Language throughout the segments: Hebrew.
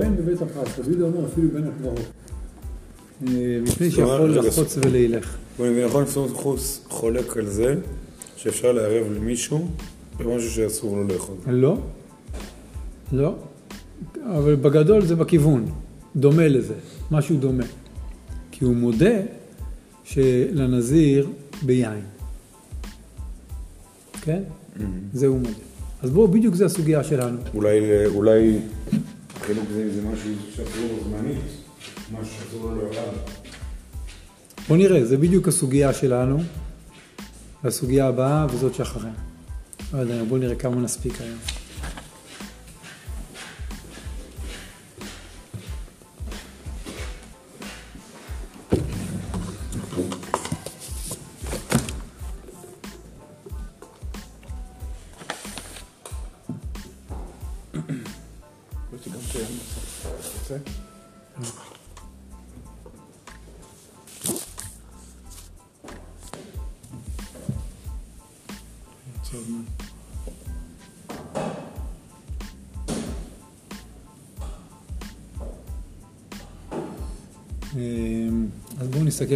כהן בבית הפרס, רבי יהודה אומר אפילו בין הקברות. אה, מפני אומרת, שיכול לחוץ ולהילך. בוא נבין, נכון, פסול חוס חולק על זה שאפשר לערב למישהו במשהו שאסור לו לאכול. לא, לא, אבל בגדול זה בכיוון, דומה לזה, משהו דומה. כי הוא מודה שלנזיר ביין. כן? זה הוא מודה. אז בואו, בדיוק זה הסוגיה שלנו. אולי, אולי חילוק זה, זה משהו שאסור לו זמנית, משהו שאסור לו לעולם. בואו נראה, זה בדיוק הסוגיה שלנו, והסוגיה הבאה וזאת שאחריה. לא יודע, בואו נראה כמה נספיק היום.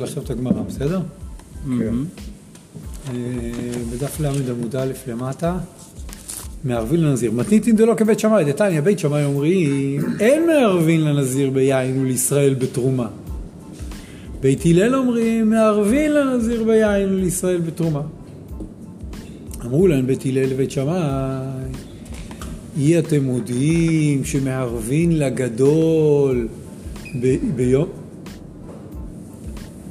נסתכל עכשיו את הגמרא, בסדר? כן. אה, בדף ל עמוד א' למטה, מערבין לנזיר. מתניתין דלא כבית שמאי, דתניא, בית שמאי אומרים, אין מערבין לנזיר ביין ולישראל בתרומה. בית הלל אומרים, מערבין לנזיר ביין ולישראל בתרומה. אמרו להם בית הלל לבית שמאי, אי אתם מודיעים שמערבין לגדול ביום...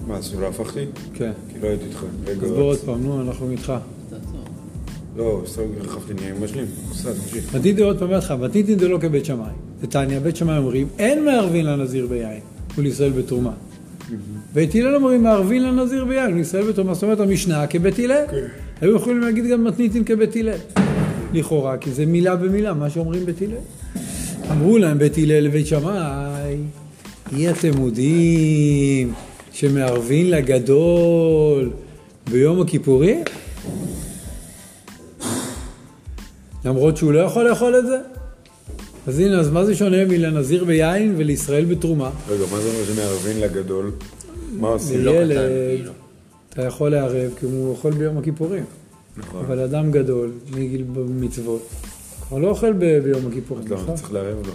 מה, אז לא הפכתי? כן. כי לא הייתי איתך. רגע, אז בוא עוד פעם, נו, אנחנו איתך. לא, סתם רכבתי נהיה משלים. בסדר, תמשיך. מתניתין עוד פעם לך, מתניתין דלא כבית שמאי. דתניא, בית שמאי אומרים, אין מערבין לנזיר ביין ולישראל בתרומה. בית הלל אומרים, מערבין לנזיר ביין ולישראל בתרומה. זאת אומרת, המשנה כבית הלל. היו יכולים להגיד גם מתניתין כבית הלל. לכאורה, כי זה מילה במילה, מה שאומרים בית הלל. אמרו להם בית הלל לבית שמאי, אי אתם מודיעים שמערבין לגדול ביום הכיפורים? למרות שהוא לא יכול לאכול את זה? אז הנה, אז מה זה שונה מלנזיר ביין ולישראל בתרומה? רגע, מה זה אומר שמערבין לגדול? מה עושים? לא לילד. אתה יכול לערב, כי הוא אוכל ביום הכיפורים. נכון. אבל אדם גדול, מגיל מצוות, כבר לא אוכל ביום הכיפורים, אז לא, נכון? צריך לערב לו.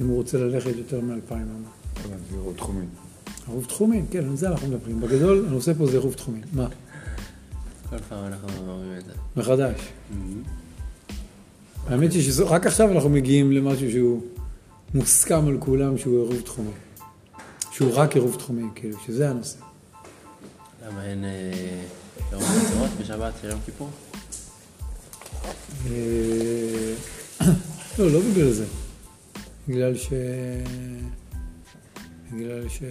אם הוא רוצה ללכת יותר מאלפיים אמה. הבנתי, לראות תחומים. עירוב תחומים, כן, על זה אנחנו מדברים. בגדול, הנושא פה זה עירוב תחומים. מה? כל פעם אנחנו אומרים את זה. מחדש. האמת היא שרק עכשיו אנחנו מגיעים למשהו שהוא מוסכם על כולם שהוא עירוב תחומים. שהוא רק עירוב תחומים, כאילו, שזה הנושא. למה אין אה, יום חצרות בשבת של יום כיפור? אה, לא, לא בגלל זה. בגלל ש... בגלל ש...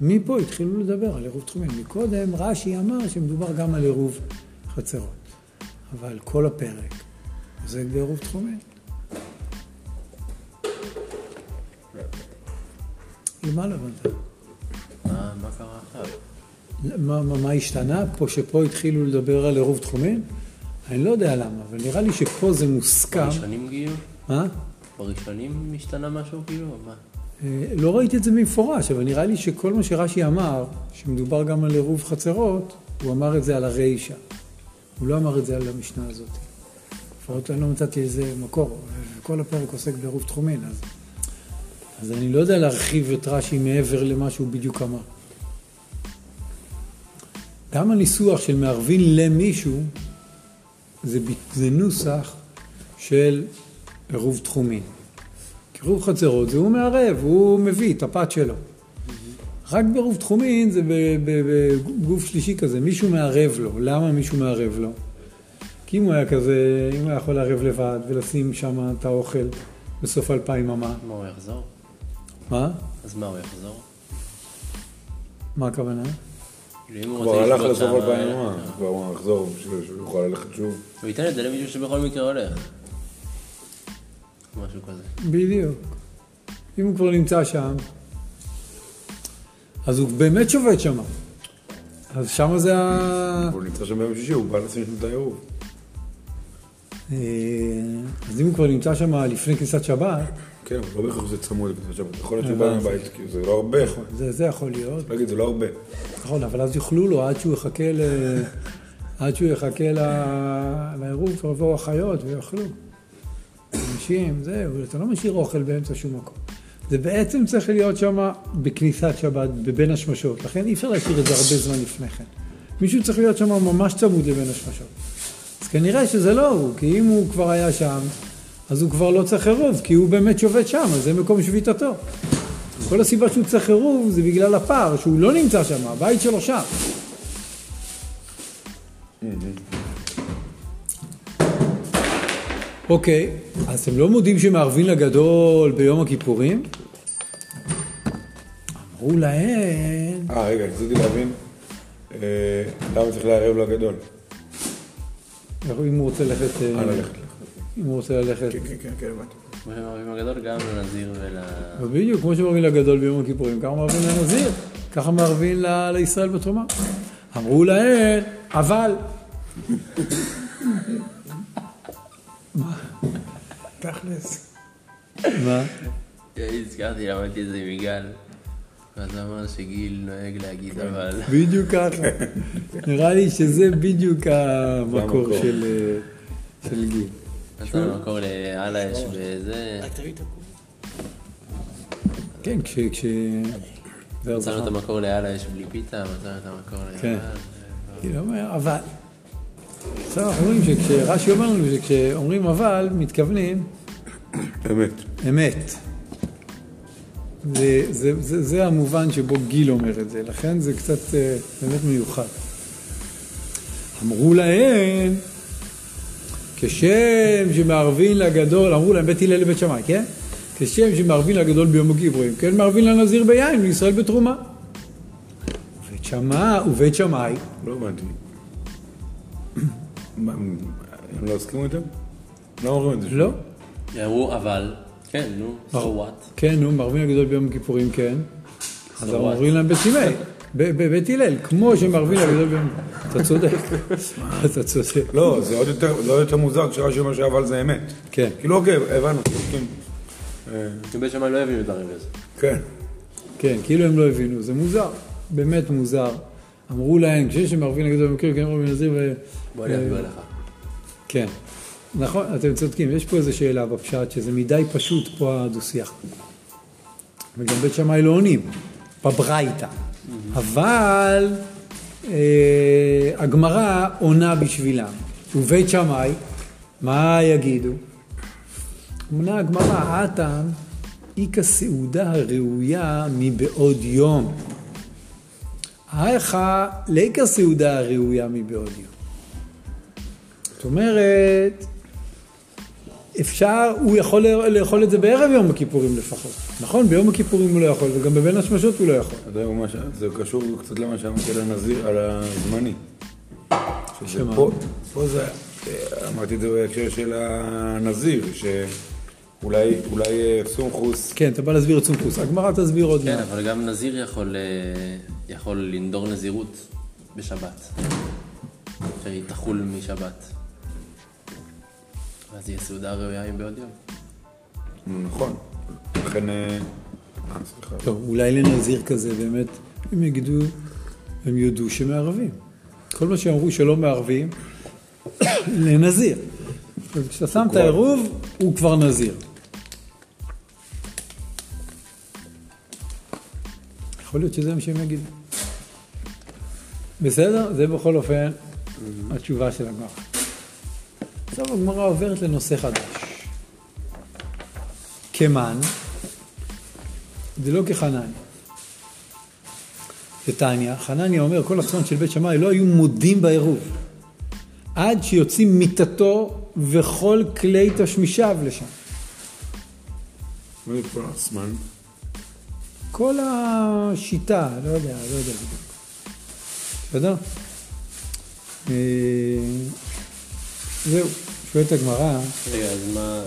מפה התחילו לדבר על עירוב תחומים. מקודם רש"י אמר שמדובר גם על עירוב חצרות. אבל כל הפרק עוסק בעירוב תחומים. למה לא הבנת? מה מה קרה עכשיו? מה, מה, מה השתנה פה, שפה התחילו לדבר על עירוב תחומים? אני לא יודע למה, אבל נראה לי שפה זה מוסכם. בראשונים כאילו? מה? בראשונים השתנה משהו כאילו? מה? אה, לא ראיתי את זה במפורש, אבל נראה לי שכל מה שרש"י אמר, שמדובר גם על עירוב חצרות, הוא אמר את זה על הרישא. הוא לא אמר את זה על המשנה הזאת. לפחות אני לא מצאתי איזה מקור, וכל הפרק עוסק בעירוב תחומין, אז, אז אני לא יודע להרחיב את רש"י מעבר למה שהוא בדיוק אמר. גם הניסוח של מערבין למישהו, זה, זה נוסח של עירוב תחומין. קירוב חצרות זה הוא מערב, הוא מביא את הפת שלו. רק בעירוב תחומין זה ב- ב- בגוף שלישי כזה, מישהו מערב לו. למה מישהו מערב לו? כי אם הוא היה כזה, אם הוא היה יכול לערב לבד ולשים שם את האוכל בסוף אלפיים אמה, מה הוא יחזור? מה? אז מה הוא יחזור? מה הכוונה? כאילו כבר הלך לסוף אלפיים אה, אמה, כבר הוא יחזור, בשביל שהוא יוכל ללכת שוב. הוא ייתן את זה למישהו שבכל מקרה הולך. משהו כזה. בדיוק. אם הוא כבר נמצא שם, אז הוא באמת שובת שם. אז שמה זה ה... הוא נמצא שם ביום שישי, הוא בא לשים שם את העירוב. אה, אז אם הוא כבר נמצא שם לפני כניסת שבת, כן, אבל לא בהכרח זה צמוד לכניסת שבת. יכול להיות שהוא בא. מהבית, כי זה לא הרבה. זה, זה יכול להיות. להגיד, זה לא הרבה. נכון, אבל אז יאכלו לו עד שהוא יחכה ל... עד שהוא יחכה לעירוב, כבר יבואו החיות ויאכלו. אנשים, זהו, אתה לא משאיר אוכל באמצע שום מקום. זה בעצם צריך להיות שם בכניסת שבת, בבין השמשות, לכן אי אפשר להשאיר את זה הרבה זמן לפני כן. מישהו צריך להיות שם ממש צמוד לבין השמשות. אז כנראה שזה לא הוא, כי אם הוא כבר היה שם, אז הוא כבר לא צריך עירוב, כי הוא באמת שובת שם, אז זה מקום שביתתו. כל הסיבה שהוא צריך עירוב זה בגלל הפער, שהוא לא נמצא שם, הבית שלו שם. אוקיי, אז אתם לא מודים שמערבין לגדול ביום הכיפורים? אמרו להם, אה, רגע, רציתי להבין אה, למה צריך לערב לגדול. אם הוא רוצה ללכת, אה, אה, ללכת. אם הוא רוצה ללכת, כן, כן, כן, כן, הבנתי. כמו שמרבים הגדול גם לנזיר ול... בדיוק כמו שמערבין לגדול ביום הכיפורים, ככה מערבין לנזיר, ככה מערבין ל- לישראל בתרומה. אמרו להם, אבל, תכלס. מה? הזכרתי, למדתי את זה מגל. ואז הוא אמר שגיל נוהג להגיד אבל. בדיוק ככה. נראה לי שזה בדיוק המקור. של אה, של גיל. נתן מקור לעל האש וזה. כן, כש... כש... מצאנו את. המקור לעל האש בלי פיתה, מצאנו את המקור כן. לאבל. כאילו אומר, אבל. עכשיו אנחנו רואים שכשרש"י אומר לנו שכשאומרים אבל, מתכוונים אמת. אמת. זה, זה, זה, זה המובן שבו גיל אומר את זה, לכן זה קצת אה, באמת מיוחד. אמרו להם, כשם שמערבין לגדול, אמרו להם בית הלל לבית שמאי, כן? כשם שמערבין לגדול ביום הכיפורים, כן מערבין לנזיר ביין, לישראל בתרומה. ובית שמאי, ובית שמאי, לא הבנתי. מה, הם לא הסכימו איתם? לא אומרים את זה. לא? אמרו אבל, כן, נו, so what? כן, נו, מערבין הגדול ביום הכיפורים, כן. אז? אומרים להם בית שמאי, ב- בבית הלל, כמו שמערבין הגדול ביום... אתה צודק, אתה צודק. לא, זה עוד יותר, יותר מוזר כשרש"י אומר שאבל זה אמת. כן, כאילו, אוקיי, הבנו, צודקים. בית שמאי לא הבינו דברים לזה. כן. כן, כאילו הם לא הבינו, זה מוזר, באמת מוזר. אמרו להם, כשיש שמערבין הגדול ביום הכיפורים, כן מערבין נזיר ו... בוא אני אסביר לך. כן. נכון, אתם צודקים, יש פה איזו שאלה בפשט, שזה מדי פשוט פה הדו-שיח. וגם בית שמאי לא עונים, בברייתא. אבל אה, הגמרא עונה בשבילם. ובית שמאי, מה יגידו? עונה הגמרא, הטעם איכא סעודה הראויה מבעוד יום. האיכה לאיכא סעודה הראויה מבעוד יום. זאת אומרת, אפשר, הוא יכול לא- לאכול את זה בערב יום הכיפורים לפחות. נכון, ביום הכיפורים הוא לא יכול, וגם בבין השמשות הוא לא יכול. זה ש- קשור קצת למה שאמרתי על הנזיר, על הזמני. שזה שמה? פה, פה זה, אמרתי את זה בהקשר של הנזיר, שאולי אולי אה, סומכוס, כן, אתה בא להסביר את סומכוס, הגמרא תסביר עוד כן, מעט. אבל גם נזיר יכול, אה, יכול לנדור נזירות בשבת. שהיא תחול משבת. ואז יהיה סעודה ראויה עם בעוד יום. נכון, לכן, אה, אה, טוב, אולי לנזיר כזה באמת, הם יגידו, הם יודו שמערבים. כל מה שאמרו שלא מערבים, לנזיר. כשאתה שם את העירוב, הוא כבר נזיר. יכול להיות שזה מה שהם יגידו. בסדר? זה בכל אופן התשובה של הגמרא. עכשיו הגמרא עוברת לנושא חדש. כמן, זה לא כחנניה. ותניא, חנניה אומר, כל הצאן של בית שמאי לא היו מודים בעירוב, עד שיוצאים מיתתו וכל כלי תשמישיו לשם. מה זה כל הזמן? כל השיטה, לא יודע, לא יודע בדיוק. בסדר? זהו, שואלת הגמרא, רגע, אז מה,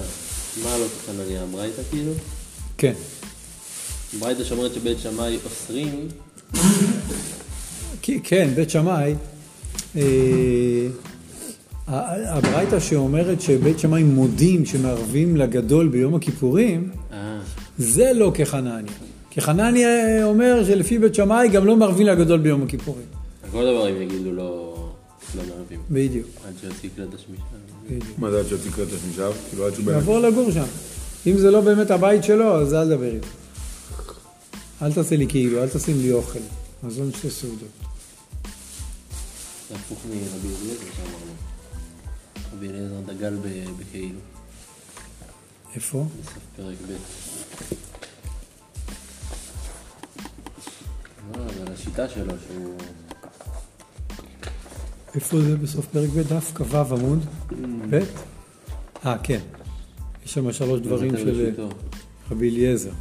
מה לא חנניה? ברייתא כאילו? כן, ברייתא שאומרת שבית שמאי אוסרים, כן, בית שמאי, אה, הברייתא שאומרת שבית שמאי מודים שמערבים לגדול ביום הכיפורים, אה, זה לא כחנניה. כחנניה אומר שלפי בית שמאי גם לא מערבים לגדול ביום הכיפורים. כל דבר הם יגידו לא, לא מערבים. בדיוק, עד שיוציא קלט השמישה. בדיוק. מה זה עד שתקרא את השמישה? כאילו עד שהוא באמת... יעבור לגור שם. אם זה לא באמת הבית שלו, אז אל תדבר איתו. אל תעשה לי כאילו, אל תשים לי אוכל. מזון שתי סעודות. זה הפוך מרבי אליעזר שאמרנו. רבי אליעזר דגל בכאילו, איפה? בסוף פרק ב'. לא, זה על השיטה שלו שהוא... איפה זה בסוף פרק ב' דף כ"ו עמוד? ב'? אה, כן. יש שם שלוש דברים של לשיטו. רבי אליעזר.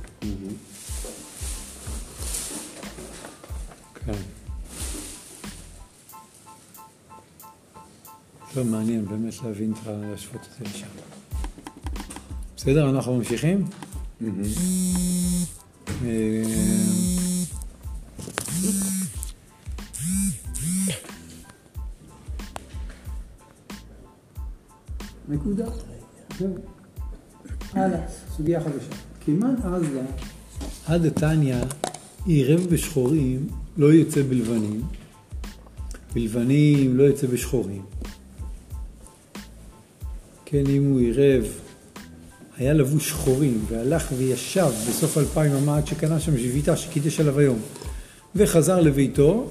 כן. לא מעניין באמת להבין את ה... להשוות את זה לשם. בסדר, אנחנו ממשיכים? אה, נקודה. זהו. הלאה, סוגיה חדשה. כמעט עזה, עד התניא, עירב בשחורים, לא יוצא בלבנים, בלבנים לא יוצא בשחורים. כן, אם הוא עירב, היה לבוש שחורים, והלך וישב בסוף אלפיים אמה עד שקנה שם שביתה שקידש עליו היום, וחזר לביתו,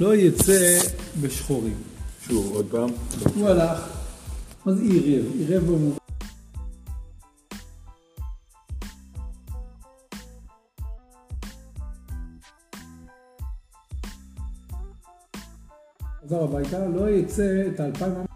לא יצא בשחורים. שוב, עוד פעם. הוא הלך, מה זה עירב? עירב במובן... חזר הביתה, לא יצא את האלפיים...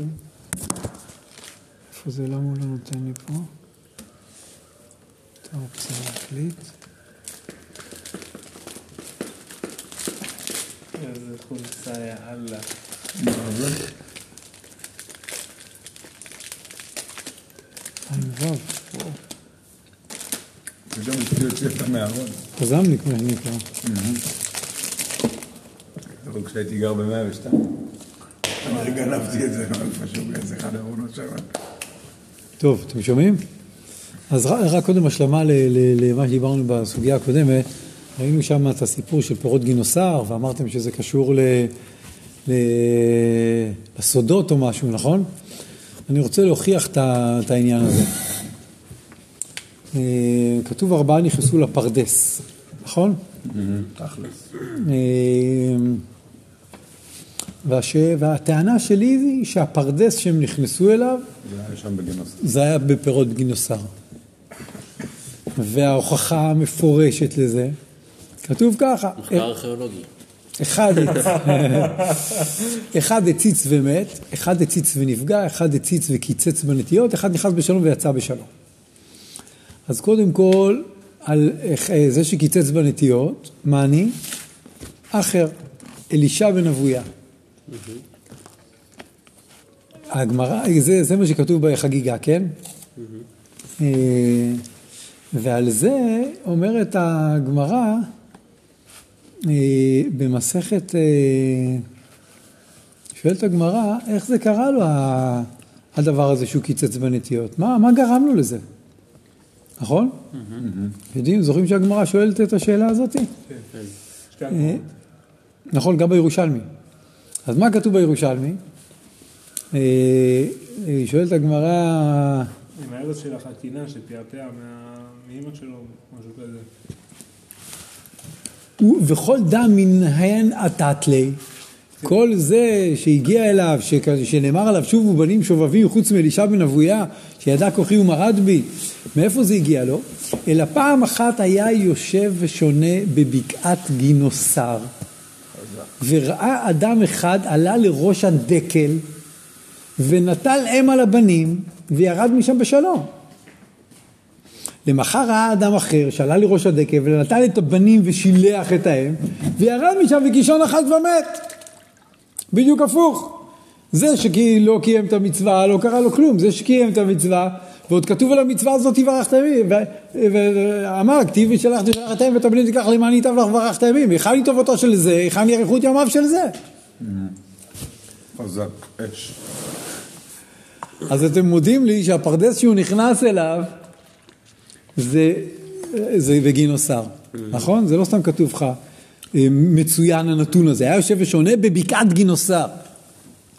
משהו. איפה זה? למה הוא לא נותן לי פה? את האופציה להקליט. איזה חולצה, יאללה. עין וו. מהארון. חזמניק מה שנקרא. אבל כשהייתי גר ב-102, אני גנבתי את זה איפשהו באיזה אחד הארונות שם. טוב, אתם שומעים? אז רק, קודם השלמה למה שדיברנו בסוגיה הקודמת, ראינו שם את הסיפור של פירות גינוסר, ואמרתם שזה קשור ל, ל, לסודות או משהו, נכון? אני רוצה להוכיח את, העניין הזה. אה, כתוב ארבעה נכנסו לפרדס, נכון? תכלס. והש... והטענה שלי היא שהפרדס שהם נכנסו אליו זה היה שם בגינוס. זה היה בפירות גינוסר. וההוכחה המפורשת לזה, כתוב ככה, מחקר ארכיאולוגי. אחד, אחד הציץ ומת, אחד הציץ ונפגע, אחד הציץ וקיצץ בנטיות, אחד נכנס בשלום ויצא בשלום. אז קודם כל, על אה, זה שקיצץ בנטיות, מה אני? אחר, אלישע בן אבויה. הגמרא, זה, זה מה שכתוב בחגיגה, כן? אה, ועל זה אומרת הגמרא אה, במסכת, אה, שואלת הגמרא, איך זה קרה לו הדבר הזה שהוא קיצץ בנטיות? מה, מה גרם לו לזה? נכון? יודעים, זוכרים שהגמרא שואלת את השאלה הזאת? אה, הגמרות. נכון, גם בירושלמי. אז מה כתוב בירושלמי? אה, אה, שואלת הגמרא, עם הארץ של החתינה שפעפע מאימא שלו, משהו כזה. "ו- וכל דם מנהן עטת לי, כל זה שהגיע אליו, שנאמר עליו שובו בנים שובבים חוץ מאלישע בן אבויה, שידע כוחי ומרד בי, מאיפה זה הגיע לו? אלא פעם אחת היה יושב ושונה בבקעת גינוסר, וראה אדם אחד עלה לראש הדקל, ונטל אם על הבנים, וירד משם בשלום. למחר ראה אדם אחר שעלה לראש הדקל ונטל את הבנים ושילח את האם וירד משם וקישון אחז ומת. בדיוק הפוך. זה שלא קיים את המצווה לא קרה לו כלום, זה שקיים את המצווה ועוד כתוב על המצווה הזאת יברך ימים ואמר כתיב ושלח תשלח את האם ואת הבנים תיקח למען ייטב לך וברך ימים היכן היא טובתו של זה, היכן היא אריכות ימיו של זה חזק, אש. אז אתם מודים לי שהפרדס שהוא נכנס אליו זה, זה בגינוסר, נכון? זה לא סתם כתוב לך אה, מצוין הנתון הזה, היה יושב ושונה בבקעת גינוסר,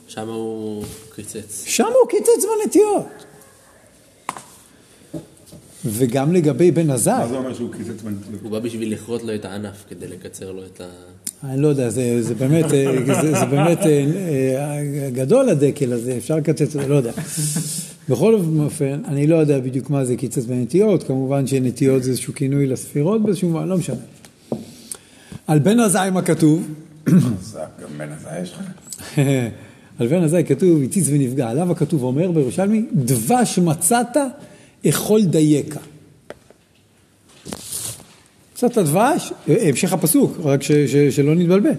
שם הוא קיצץ. שם הוא קיצץ בנטיות. וגם לגבי בן עזאי, מה זה אומר שהוא קיצץ בנטיות? הוא בא בשביל לכרות לו את הענף כדי לקצר לו את ה... אני לא יודע, זה, זה באמת, אה, זה, זה באמת אה, אה, גדול הדקל הזה, אפשר לקצץ, לא יודע. בכל אופן, אני לא יודע בדיוק מה זה קיצץ בנטיות, כמובן שנטיות זה איזשהו כינוי לספירות באיזשהו מובן, לא משנה. על בן עזאי מה כתוב? גם בן הזה יש לך? על בן עזאי כתוב, הציץ ונפגע, עליו הכתוב אומר בירושלמי, דבש מצאת, אכול דייקה. מצאת דבש, המשך הפסוק, רק ש, ש, שלא נתבלבל.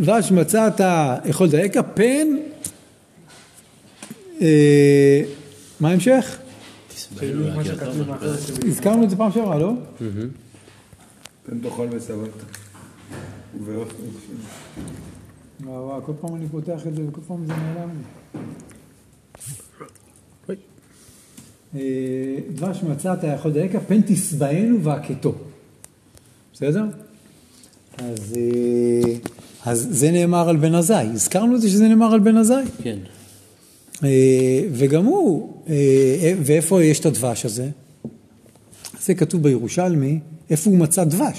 דבש מצאת, אכול דייקה, פן, אה, מה ההמשך? הזכרנו את זה פעם שעברה, לא? פן תאכל וואו, וואו, כל פעם אני פותח את זה וכל פעם זה נעלם לי. אה, דבש מצאת יכול דייקה, פן תשבענו והכתו. בסדר? אז, אה, אז זה נאמר על בן עזאי. הזכרנו את זה שזה נאמר על בן עזאי. כן. אה, וגם הוא, ואיפה יש את הדבש הזה? זה כתוב בירושלמי, איפה הוא מצא דבש.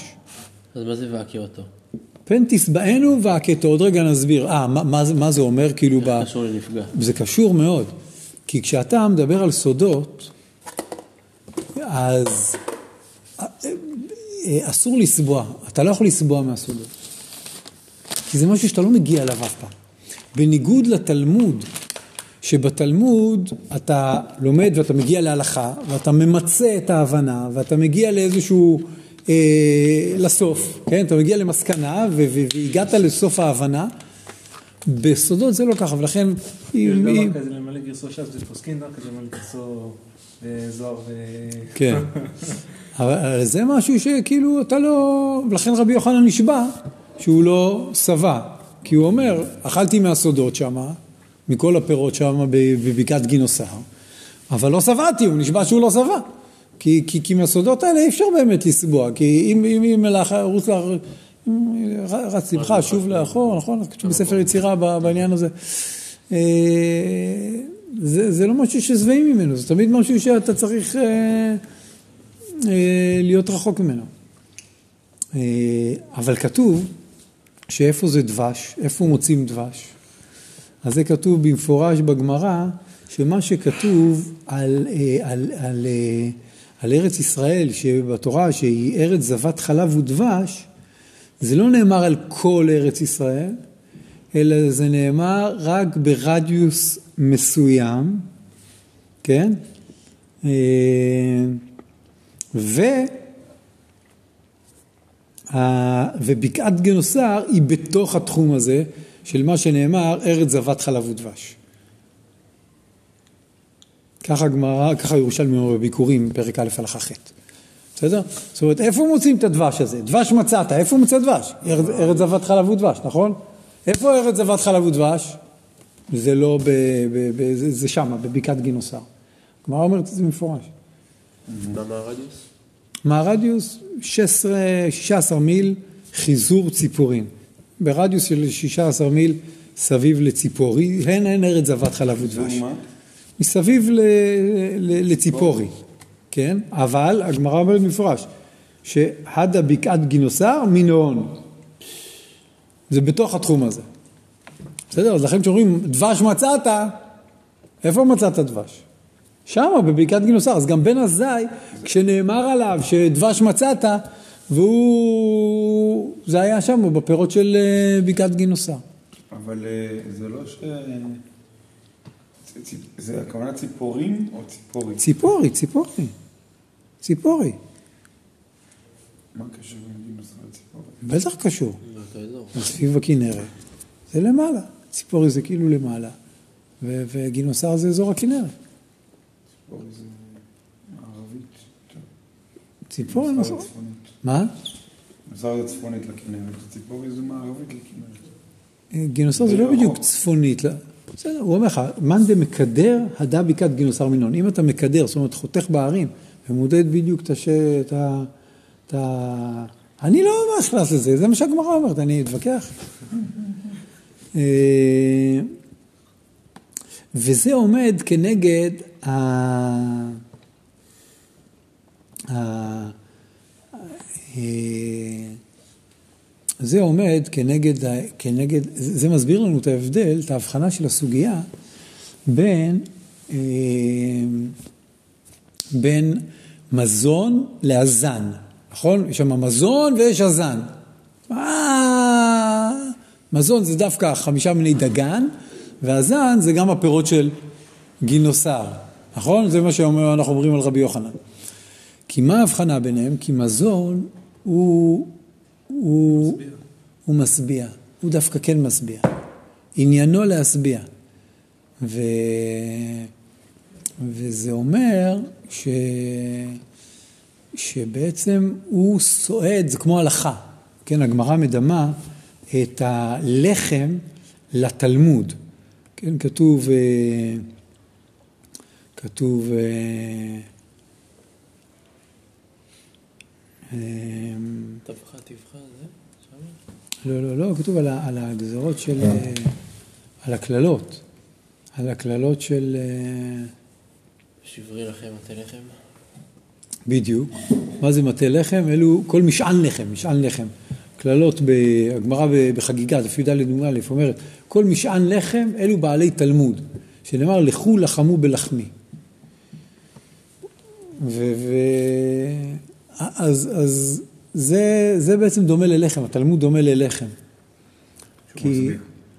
אז מה זה והכה אותו? פן תשבענו והכתו, עוד רגע נסביר, אה, מה, מה, זה- מה זה אומר כאילו ב... קשור לנפגע. זה קשור מאוד, כי כשאתה מדבר על סודות, אז אה, אה, אסור לסבוע, אתה לא יכול לסבוע מהסודות, כי זה משהו שאתה לא מגיע אליו אף פעם. בניגוד לתלמוד, שבתלמוד אתה לומד ואתה מגיע להלכה, ואתה ממצה את ההבנה, ואתה מגיע לאיזשהו, אה, לסוף, כן? אתה מגיע למסקנה, והגעת לסוף ההבנה. בסודות זה לא ככה, ולכן... יש דבר כזה למלא גרסו ש"ס ופוסקין, דבר כזה למלא גרסו אה, זוהר ו... כן. אבל זה משהו שכאילו אתה לא... ולכן רבי יוחנן נשבע שהוא לא שבע. כי הוא אומר, אכלתי מהסודות שמה, מכל הפירות שמה בבקעת גינוסר, אבל לא שבעתי, הוא נשבע שהוא לא שבע. כי, כי, כי מהסודות האלה אי אפשר באמת לסבוע, כי אם, אם, אם רוץ רץ לבך, שוב לאחור, נכון? כתוב בספר יצירה בעניין הזה. אה, זה, זה לא משהו ששבעים ממנו, זה תמיד משהו שאתה צריך אה, אה, להיות רחוק ממנו. אה, אבל כתוב שאיפה זה דבש, איפה מוצאים דבש. אז זה כתוב במפורש בגמרא, שמה שכתוב על, אה, על, על, אה, על ארץ ישראל שבתורה שהיא ארץ זבת חלב ודבש, זה לא נאמר על כל ארץ ישראל, אלא זה נאמר רק ברדיוס מסוים, כן? אה, ו... ובקעת גנוסר היא בתוך התחום הזה של מה שנאמר ארץ זבת חלב ודבש. ככה הגמרא, ככה ירושלמי אומר בביקורים, פרק א' הלכה ח'. בסדר? זאת אומרת, איפה מוצאים את הדבש הזה? דבש מצאת, איפה מוצא דבש? ארץ, ארץ זבת חלב ודבש, נכון? איפה ארץ זבת חלב ודבש? זה לא ב... ב, ב זה, זה שמה, בבקעת גינוסר. הגמרא אומרת את זה במפורש. מה הרדיוס? מה הרדיוס? 16, 16 מיל חיזור ציפורין. ברדיוס של 16 מיל סביב לציפורי, הן הן ארץ זבת חלב ודבש. מסביב ל, ל, לציפורי, כן? אבל הגמרא אומרת במפורש, שהדה בקעת גינוסר מינון. זה בתוך התחום הזה. בסדר? אז לכן כשאומרים דבש מצאת, איפה מצאת דבש? שמה, בבקעת גינוסר. אז גם בן עזאי, כשנאמר עליו שדבש מצאת, והוא... זה היה שם, בפירות של אה, בקעת גינוסר. אבל אה, זה לא ש... זה הכוונה ציפורים או ציפורי? ציפורי, ציפורי. ציפורי. מה לציפורי? בטח קשור. זה סביב הכנרת. זה למעלה. ציפורי זה כאילו למעלה. ו- וגינוסר זה אזור הכנרת. ציפורי זה מערבית. ציפורי. זה. מה? גינוסר זה צפונית לכנרת, ציפורי זה מערבית לכנרת. גינוסר זה לא בדיוק צפונית. לא. בסדר, הוא אומר לך, מאן דמקדר הדה בקעת גינוסר מינון. אם אתה מקדר, זאת אומרת חותך בהרים, ומודד בדיוק את הש... את ה... את ה... אני לא נכנס לזה, זה מה שהגמרא אומרת, אני אתווכח. אה, וזה עומד כנגד ה... ה... אה, זה עומד כנגד, כנגד, זה זה מסביר לנו את ההבדל, את ההבחנה של הסוגיה בין, אה, בין מזון לאזן, נכון? יש שם מזון ויש אזן. אה, מזון זה דווקא חמישה מיני דגן, והזן זה גם הפירות של גינוסר, נכון? זה מה שאנחנו אומרים על רבי יוחנן. כי מה ההבחנה ביניהם? כי מזון הוא, הוא, הוא משביע, הוא דווקא כן משביע. עניינו להשביע. ו... וזה אומר ש... שבעצם הוא סועד, זה כמו הלכה. כן, הגמרא מדמה את הלחם לתלמוד. כן, כתוב, אה, כתוב, אה, אה, טבחה טבחה, זה? לא, לא, לא, כתוב על, על הגזרות של, על הקללות, על הקללות של, שברי לכם מטה לחם. בדיוק. מה זה מטה לחם? אלו כל משען לחם, משען לחם. קללות בגמרא בחגיגה, דף י"ד א', אומרת, כל משען לחם אלו בעלי תלמוד, שנאמר לכו לחמו בלחמי. ו... ו... אז, אז זה, זה בעצם דומה ללחם, התלמוד דומה ללחם. כי, משביע.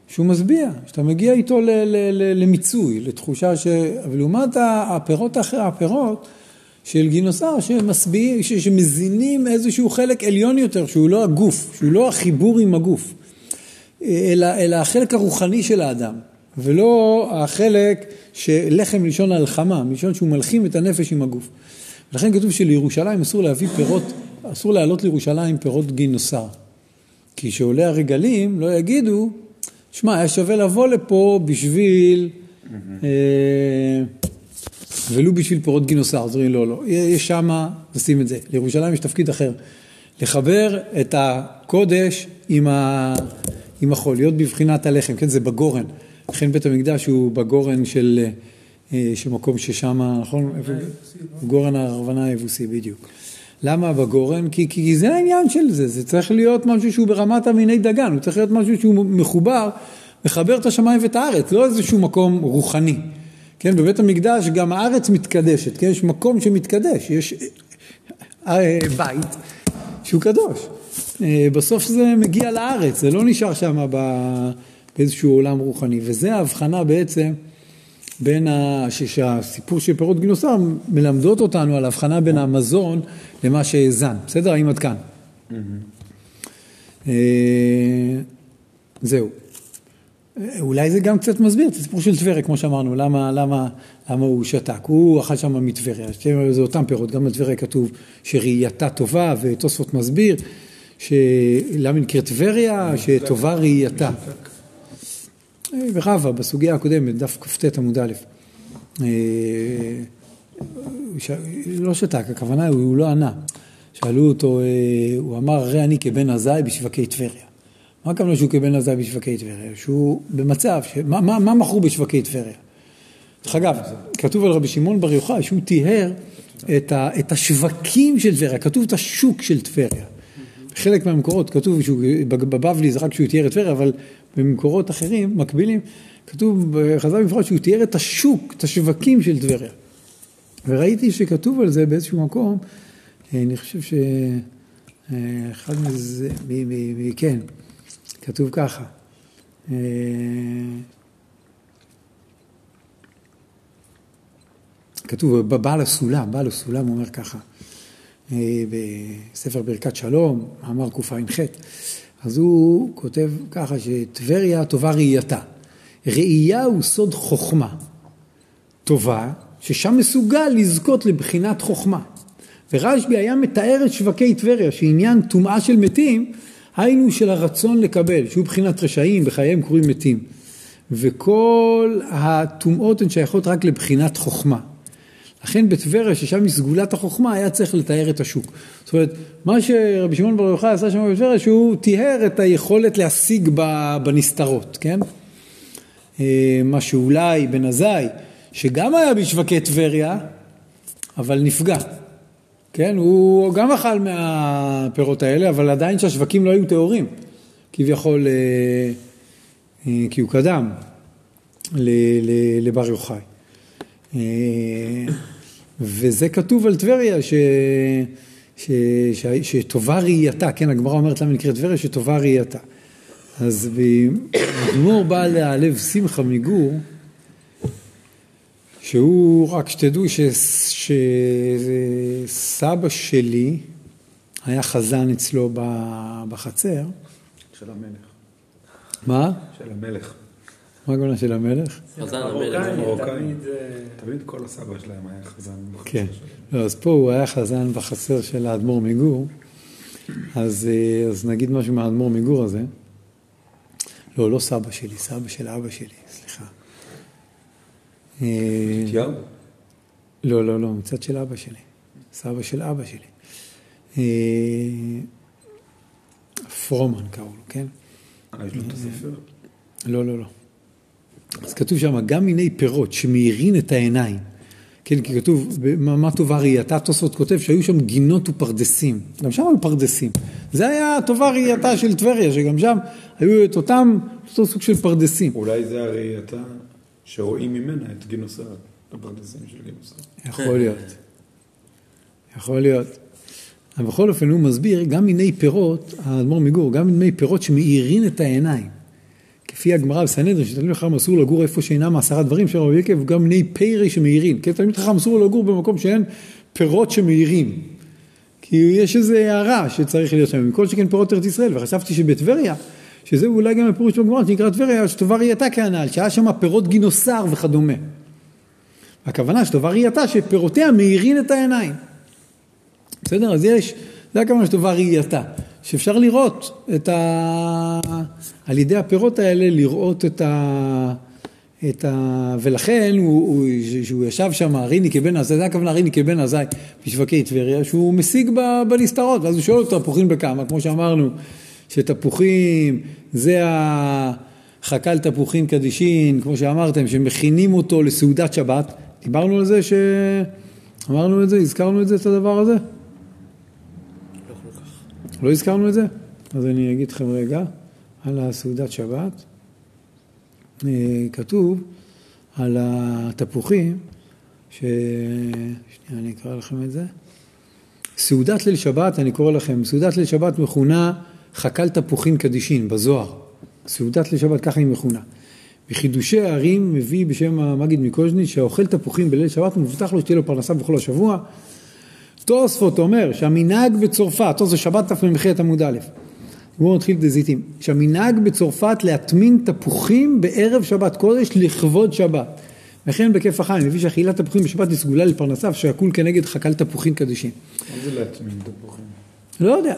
שהוא משביע, שאתה מגיע איתו ל, ל, ל, למיצוי, לתחושה ש... אבל לעומת הפירות האחר, הפירות של גינוסר שמזינים איזשהו חלק עליון יותר, שהוא לא הגוף, שהוא לא החיבור עם הגוף, אלא, אלא החלק הרוחני של האדם, ולא החלק שלחם מלשון הלחמה, מלשון שהוא מלחים את הנפש עם הגוף. לכן כתוב שלירושלים אסור להביא פירות, אסור להעלות לירושלים פירות גינוסר. כי כשעולה הרגלים לא יגידו, שמע, היה שווה לבוא לפה בשביל, אה, ולו בשביל פירות גינוסר, אז אומרים לא, לא, יש שמה, נשים את זה. לירושלים יש תפקיד אחר, לחבר את הקודש עם, ה, עם החול, להיות בבחינת הלחם, כן, זה בגורן. לכן בית המקדש הוא בגורן של, אה, של מקום ששם, נכון? גורן הרוונה היבוסי, בדיוק. למה בגורן? כי, כי זה העניין של זה, זה צריך להיות משהו שהוא ברמת המיני דגן, הוא צריך להיות משהו שהוא מחובר, מחבר את השמיים ואת הארץ, לא איזשהו מקום רוחני. כן, בבית המקדש גם הארץ מתקדשת, כן, יש מקום שמתקדש, יש אה, בית שהוא קדוש. אה, בסוף זה מגיע לארץ, זה לא נשאר שם באיזשהו עולם רוחני, וזה ההבחנה בעצם בין, ה... שהסיפור של פירות גינוסר מלמדות אותנו על ההבחנה בין המזון למה שהאזן, בסדר? האם עד כאן? אה, זהו. אולי זה גם קצת מסביר את הסיפור של טבריה, כמו שאמרנו, למה, למה, למה הוא שתק. הוא אכל שם מטבריה, זה אותם פירות, גם בטבריה כתוב שראייתה טובה, ותוספות מסביר, למה נקראת טבריה, שטובה ראייתה. ורבה, בסוגיה הקודמת, דף כ"ט עמוד א', אה, לא שתק, הכוונה היא, הוא לא ענה. שאלו אותו, אה, הוא אמר, הרי אני כבן עזאי בשווקי טבריה. מה הכוונה שהוא כבן עזאי בשווקי טבריה? שהוא במצב, ש... מה, מה, מה מכרו בשווקי טבריה? דרך אגב, כתוב על רבי שמעון בר יוחאי שהוא טיהר את, ה, את השווקים של טבריה, כתוב את השוק של טבריה. חלק מהמקורות כתוב שהוא, בבבלי זה רק שהוא תיאר את טבריה, אבל במקורות אחרים, מקבילים, כתוב בחז"ל מפורש שהוא תיאר את השוק, את השווקים של טבריה. וראיתי שכתוב על זה באיזשהו מקום, אה, אני חושב שאחד אה, מזה, מ, מ, מ, כן, כתוב ככה. אה, כתוב, בעל הסולם, בעל הסולם אומר ככה, בספר ברכת שלום, מאמר קע"ח, אז הוא כותב ככה שטבריה טובה ראייתה. ראייה הוא סוד חוכמה טובה, ששם מסוגל לזכות לבחינת חוכמה. ורשב"י היה מתאר את שווקי טבריה, שעניין טומאה של מתים, היינו של הרצון לקבל, שהוא בחינת רשעים, בחייהם קוראים מתים. וכל הטומאות הן שייכות רק לבחינת חוכמה. לכן בטבריה, ששם היא סגולת החוכמה, היה צריך לתאר את השוק. זאת אומרת, מה שרבי שמעון בר יוחאי עשה שם בטבריה, שהוא טיהר את היכולת להשיג בנסתרות, כן? אה, מה שאולי בן עזאי, שגם היה בשווקי טבריה, אבל נפגע. כן, הוא גם אכל מהפירות האלה, אבל עדיין שהשווקים לא היו טהורים, כביכול, אה, אה, כי הוא קדם לבר יוחאי. אה, וזה כתוב על טבריה, ש... ש... ש... שטובה ראייתה, כן, הגמרא אומרת למה נקראת טבריה, שטובה ראייתה. אז אדמו"ר בא להעלב שמחה מגור, שהוא, רק שתדעו ש... שסבא שלי היה חזן אצלו בחצר. של המלך. מה? של המלך. מה הגונה של המלך? חזן המלך. מרוקאים. תמיד כל הסבא שלהם היה חזן בחצר כן. לא, אז פה הוא היה חזן בחצר של האדמו"ר מגור, אז, אה, אז נגיד משהו מהאדמו"ר מגור הזה. לא, לא סבא שלי, סבא של אבא שלי. אה, מתתיהו? לא, לא, לא, מצד של אבא שלי. סבא של אבא שלי. אה, פרומן קראו לו, כן? אה, יש לו את הספר? לא, לא, לא. אז כתוב שם, גם מיני פירות שמאירין את העיניים. כן, כי כתוב, מה טובה ראייתה, תוספות כותב שהיו שם גינות ופרדסים. גם שם היו פרדסים. זה היה טובה ראייתה של טבריה, שגם שם היו את אותם, אותו סוג של פרדסים. אולי זה הראייתה שרואים ממנה את גינוסר, את הפרדסים של גינוסר. יכול להיות. יכול להיות. אבל בכל אופן הוא מסביר, גם מיני פירות, האדמו"ר מגור, גם מיני פירות שמאירין את העיניים. כפי הגמרא בסנהדרין, שתלמיד חכם אסור לגור איפה שאינם עשרה דברים של רבי יקב, גם בני פרא שמאירים. כן, תלמיד חכם אסור לגור במקום שאין פירות שמאירים. כי יש איזו הערה שצריך להיות שם, מכל שכן פירות ארץ ישראל, וחשבתי שבטבריה, שזה אולי גם הפירוש בגמרא שנקרא טבריה, שטובה ראייתה כהנ"ל, שהיה שם פירות גינוסר וכדומה. הכוונה שטובה ראייתה שפירותיה מאירים את העיניים. בסדר? אז יש, זה הכוונה שטובה ראייתה. שאפשר לראות את ה... על ידי הפירות האלה לראות את ה... את ה... ולכן הוא, הוא, שהוא ישב שם, ריני כבן עזאי, זה הכוונה ריני כבן עזאי בשווקי טבריה, שהוא משיג בנסתרות, ואז הוא שואל אותו תפוחים בכמה, כמו שאמרנו, שתפוחים זה החק"ל תפוחים קדישין, כמו שאמרתם, שמכינים אותו לסעודת שבת, דיברנו על זה ש... אמרנו את זה, הזכרנו את זה, את הדבר הזה? לא כל כך. לא הזכרנו את זה? אז אני אגיד לכם רגע על הסעודת שבת. אה, כתוב על התפוחים, ש... שנייה, אני אקרא לכם את זה. סעודת ליל שבת, אני קורא לכם, סעודת ליל שבת מכונה חק"ל תפוחין קדישין בזוהר. סעודת ליל שבת ככה היא מכונה. בחידושי הערים מביא בשם המגיד מקוז'ניץ שהאוכל תפוחים בליל שבת מובטח לו שתהיה לו פרנסה בכל השבוע. תוספות אומר שהמנהג בצרפת, זה שבת תמ"ח עמוד א', בואו נתחיל דזיתים, שהמנהג בצרפת להטמין תפוחים בערב שבת קודש לכבוד שבת. וכן בכיף החיים, מביא שאכילת תפוחים בשבת היא סגולה לפרנסה ושהכול כנגד חק"ל תפוחים קדישים. מה זה להטמין תפוחים? לא יודע.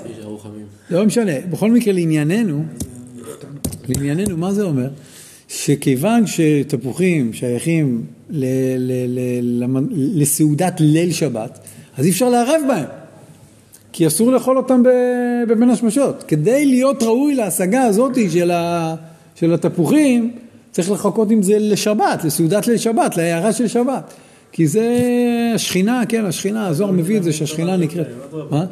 לא משנה, בכל מקרה לענייננו, לענייננו מה זה אומר? שכיוון שתפוחים שייכים ל, ל, ל, למ- לסעודת ליל שבת, אז אי אפשר לערב בהם, כי אסור לאכול אותם בבין השמשות. כדי להיות ראוי להשגה הזאת של, ה, של התפוחים, צריך לחכות עם זה לשבת, לסעודת ליל שבת, להערה של שבת. כי זה השכינה, כן, השכינה, הזוהר מביא את זה שהשכינה נקראת. מה?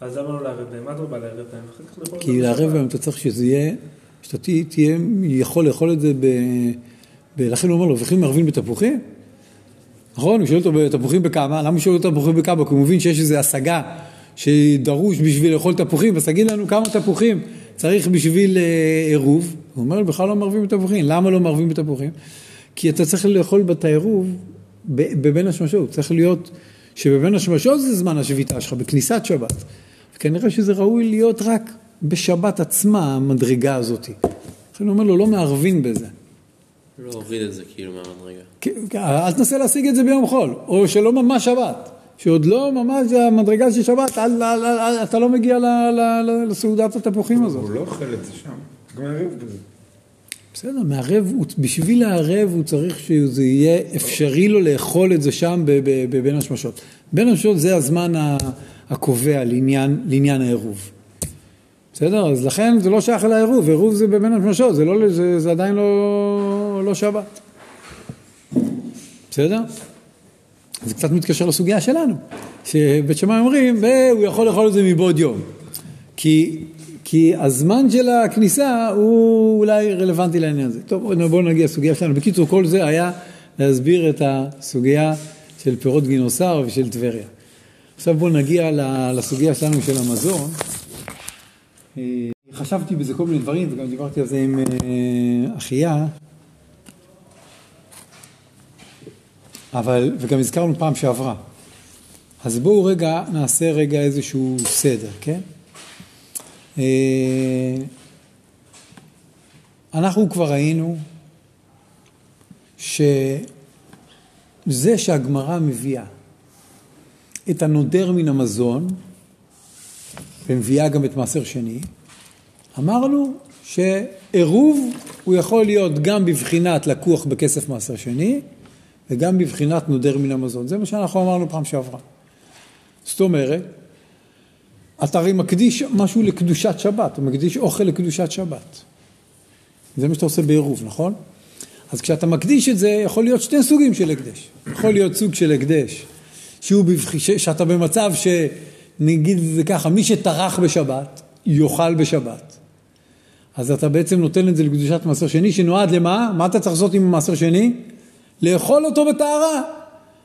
אז למה לא לערב בהם? מה אתה בא לערב בהם? אחר כך לאכול כי לערב. בהם אתה צריך שזה יהיה, שאתה תהיה, יכול לאכול את זה ב... ב... לכן הוא אומר לו, וכי מערבים בתפוחים? נכון? הוא שואל אותו בתפוחים בכמה, למה הוא שואל אותו בתפוחים בכמה? כי הוא מבין שיש איזו השגה שדרוש בשביל לאכול תפוחים, אז תגיד לנו כמה תפוחים צריך בשביל אה, עירוב. הוא אומר, בכלל לא מערבים בתפוחים. למה לא מערבים בתפוחים? כי אתה צריך לאכול בת העירוב בבין השמשות. צריך להיות שבבין השמשות זה זמן השביתה שלך, בכניסת שבת. וכנראה שזה ראוי להיות רק בשבת עצמה, המדרגה הזאת. לכן הוא אומר לו, לא מערבים בזה. לא הוריד את זה כאילו מהמדרגה. כן, אל תנסה להשיג את זה ביום חול, או שלא ממש שבת. שעוד לא ממש המדרגה של שבת, אל, אל, אל, אל, אתה לא מגיע ל, ל, ל, לסעודת התפוחים הזאת. הוא לא אוכל את זה שם. גם מערב בזה. בסדר, מערב, בשביל לערב הוא צריך שזה יהיה אפשרי לו לאכול את זה שם ב- ב- בבין השמשות. בין השמשות זה הזמן ה- הקובע לעניין, לעניין העירוב. בסדר? אז לכן זה לא שייך לעירוב, עירוב זה בבין השמשות, זה, לא, זה, זה עדיין לא, לא שבת. בסדר? זה קצת מתקשר לסוגיה שלנו, שבית שמאי אומרים, "אה, הוא יכול לאכול את זה מבעוד יום. כי, כי הזמן של הכניסה הוא אולי רלוונטי לעניין הזה. טוב, בואו בוא נגיע לסוגיה שלנו. בקיצור, כל זה היה להסביר את הסוגיה של פירות גינוסר ושל טבריה. עכשיו בואו נגיע לסוגיה שלנו של המזון. אה, חשבתי בזה כל מיני דברים, וגם דיברתי על זה עם אה, אחיה. אבל, וגם הזכרנו פעם שעברה. אז בואו רגע, נעשה רגע איזשהו סדר, כן? אה, אנחנו כבר ראינו שזה שהגמרא מביאה את הנודר מן המזון, ומביאה גם את מעשר שני, אמרנו שעירוב הוא יכול להיות גם בבחינת לקוח בכסף מעשר שני, וגם בבחינת נודר מן המזון. זה מה שאנחנו אמרנו פעם שעברה. זאת אומרת, אתה הרי מקדיש משהו לקדושת שבת, אתה מקדיש אוכל לקדושת שבת. זה מה שאתה עושה בעירוב, נכון? אז כשאתה מקדיש את זה, יכול להיות שני סוגים של הקדש. יכול להיות סוג של הקדש, שהוא בבח... ש... שאתה במצב שנגיד את זה ככה, מי שטרח בשבת, יאכל בשבת. אז אתה בעצם נותן את זה לקדושת מעשר שני, שנועד למה? מה אתה צריך לעשות עם מעשר שני? לאכול אותו בטהרה.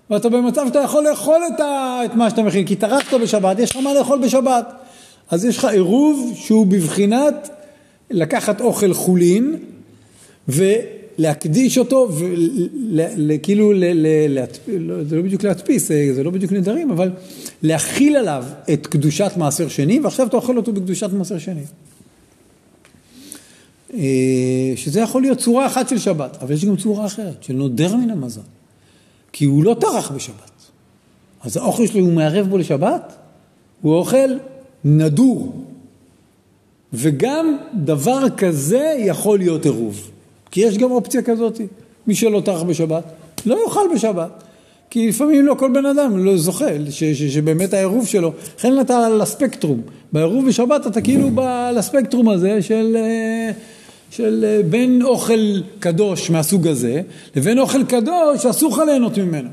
ואתה במצב שאתה יכול לאכול את, ה... את מה שאתה מכין, כי טרחת בשבת, יש לך מה לאכול בשבת. אז יש לך עירוב שהוא בבחינת לקחת אוכל חולין ולהקדיש אותו, וכאילו, לא, זה לא בדיוק להדפיס, זה לא בדיוק נדרים, אבל להכיל עליו את קדושת מעשר שני, ועכשיו אתה אוכל אותו בקדושת מעשר שני. אה, שזה יכול להיות צורה אחת של שבת, אבל יש גם צורה אחרת, של נודר מן המזון. כי הוא לא טרח בשבת. אז האוכל שלו, הוא מערב בו לשבת, הוא אוכל נדור. וגם דבר כזה יכול להיות עירוב. כי יש גם אופציה כזאת. מי שלא טרח בשבת, לא יאכל בשבת. כי לפעמים לא כל בן אדם לא זוכה, ש, ש, שבאמת העירוב שלו, לכן אתה על הספקטרום. בעירוב בשבת אתה כאילו על הספקטרום הזה של... אה, של אה, בין אוכל קדוש מהסוג הזה, לבין אוכל קדוש שאסור לך ליהנות ממנו.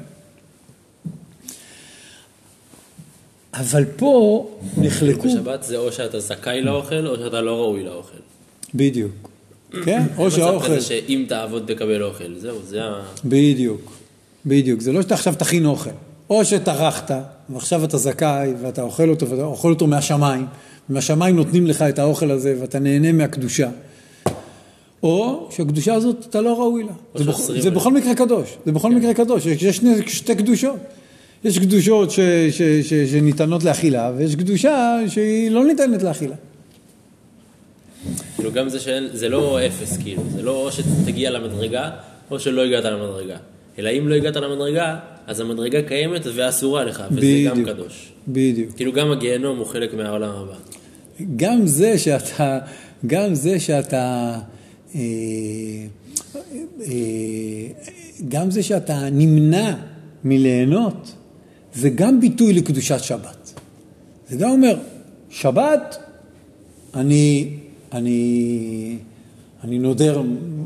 אבל פה נחלקו... בשבת זה או שאתה זכאי לאוכל, או שאתה לא ראוי לאוכל. בדיוק. כן? או שהאוכל... מצב כזה שאם תעבוד תקבל אוכל, זהו, זה ה... בדיוק. בדיוק. זה לא שאתה עכשיו תכין אוכל. או שטרחת, ועכשיו אתה זכאי, ואתה אוכל אותו, ואתה אוכל אותו מהשמיים, ומהשמיים נותנים לך את האוכל הזה, ואתה נהנה מהקדושה. או שהקדושה הזאת אתה לא ראוי לה. זה, בכ... זה בכל מקרה קדוש, זה בכל כן. מקרה קדוש, יש שני, שתי קדושות. יש קדושות ש, ש, ש, שניתנות לאכילה, ויש קדושה שהיא לא ניתנת לאכילה. כאילו גם זה שאין, זה לא אפס, כאילו, זה לא או שתגיע למדרגה, או שלא הגעת למדרגה. אלא אם לא הגעת למדרגה, אז המדרגה קיימת ואסורה לך, וזה בדיוק, גם קדוש. בדיוק. כאילו גם הגיהנום הוא חלק מהעולם הבא. גם זה שאתה, גם זה שאתה... אה, אה, גם זה שאתה נמנע מליהנות, זה גם ביטוי לקדושת שבת. זה גם אומר, שבת, אני, אני, אני נודר,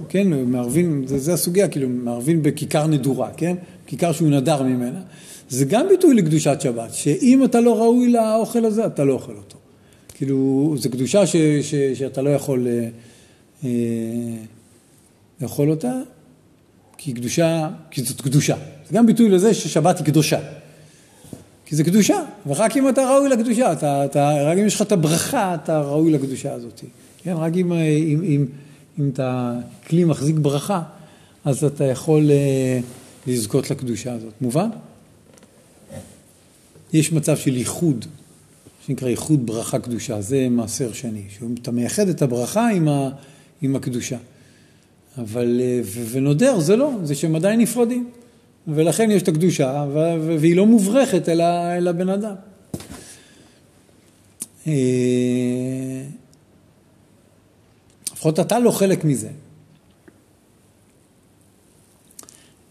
כן, מערבין, זה, זה הסוגיה, כאילו, מערבין בכיכר נדורה, כן? כיכר שהוא נדר ממנה. זה גם ביטוי לקדושת שבת, שאם אתה לא ראוי לאוכל הזה, אתה לא אוכל אותו. כאילו, זו קדושה ש, ש, שאתה לא יכול... אה, אה, לאכול אותה, כי קדושה, כי זאת קדושה. זה גם ביטוי לזה ששבת היא קדושה. כי זה קדושה, ורק אם אתה ראוי לקדושה, אתה, אתה, רק אם יש לך את הברכה, אתה ראוי לקדושה הזאת. כן, רק אם, אם, אם, אם אתה כלי מחזיק ברכה, אז אתה יכול uh, לזכות לקדושה הזאת. מובן? יש מצב של ייחוד, שנקרא ייחוד ברכה קדושה, זה מעשר שני, שאתה מייחד את הברכה עם, ה, עם הקדושה. אבל, אה, ונודר זה לא, זה שהם עדיין נפרדים. ולכן יש את הקדושה, והיא לא מוברכת אל, הבן אדם. אה, לפחות אתה לא חלק מזה.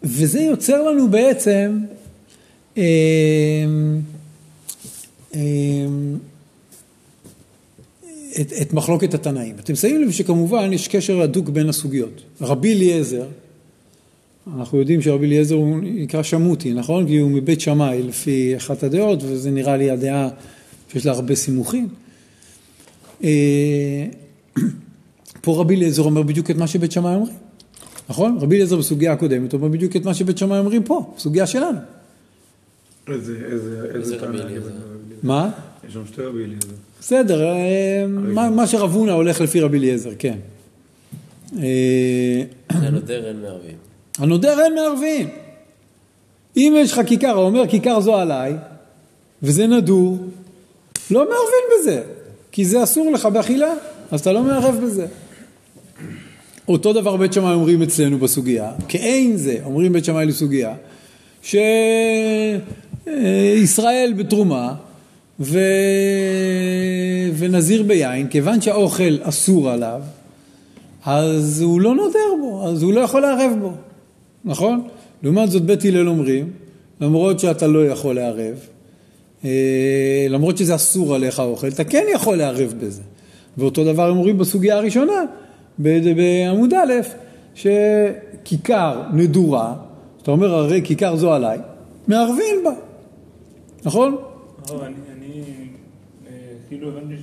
וזה יוצר לנו בעצם אה, אה, את, את מחלוקת התנאים. אתם שמים לב שכמובן יש קשר הדוק בין הסוגיות. רבי אליעזר, אנחנו יודעים שרבי אליעזר הוא נקרא שמותי, נכון? כי הוא מבית שמאי לפי אחת הדעות, וזה נראה לי הדעה שיש לה הרבה סימוכים. פה רבי אליעזר אומר בדיוק את מה שבית שמאי אומרים, נכון? רבי אליעזר בסוגיה הקודמת אומר בדיוק את מה שבית שמאי אומרים פה, בסוגיה שלנו. איזה, איזה, איזה רבי אליעזר? מה? יש שם שתי רבי אליעזר. בסדר, אה, מה שרב הונא הולך לפי רבי אליעזר, כן. אה, הנודר אין מערבים. הנודר אין מערבים. אם יש לך כיכר, הוא אומר כיכר זו עליי, וזה נדור, לא מערבים בזה, כי זה אסור לך באכילה, אז אתה לא מערב בזה. אותו דבר בית שמאי אומרים אצלנו בסוגיה, כאין זה, אומרים בית שמאי לסוגיה, שישראל בתרומה ו... ונזיר ביין, כיוון שהאוכל אסור עליו, אז הוא לא נודר בו, אז הוא לא יכול לערב בו, נכון? לעומת זאת בית הלל אומרים, למרות שאתה לא יכול לערב, אה, למרות שזה אסור עליך האוכל, אתה כן יכול לערב בזה. ואותו דבר הם אומרים בסוגיה הראשונה, בעמוד א', שכיכר נדורה, אתה אומר הרי כיכר זו עליי, מערבים בה, נכון? אני, כאילו הבנתי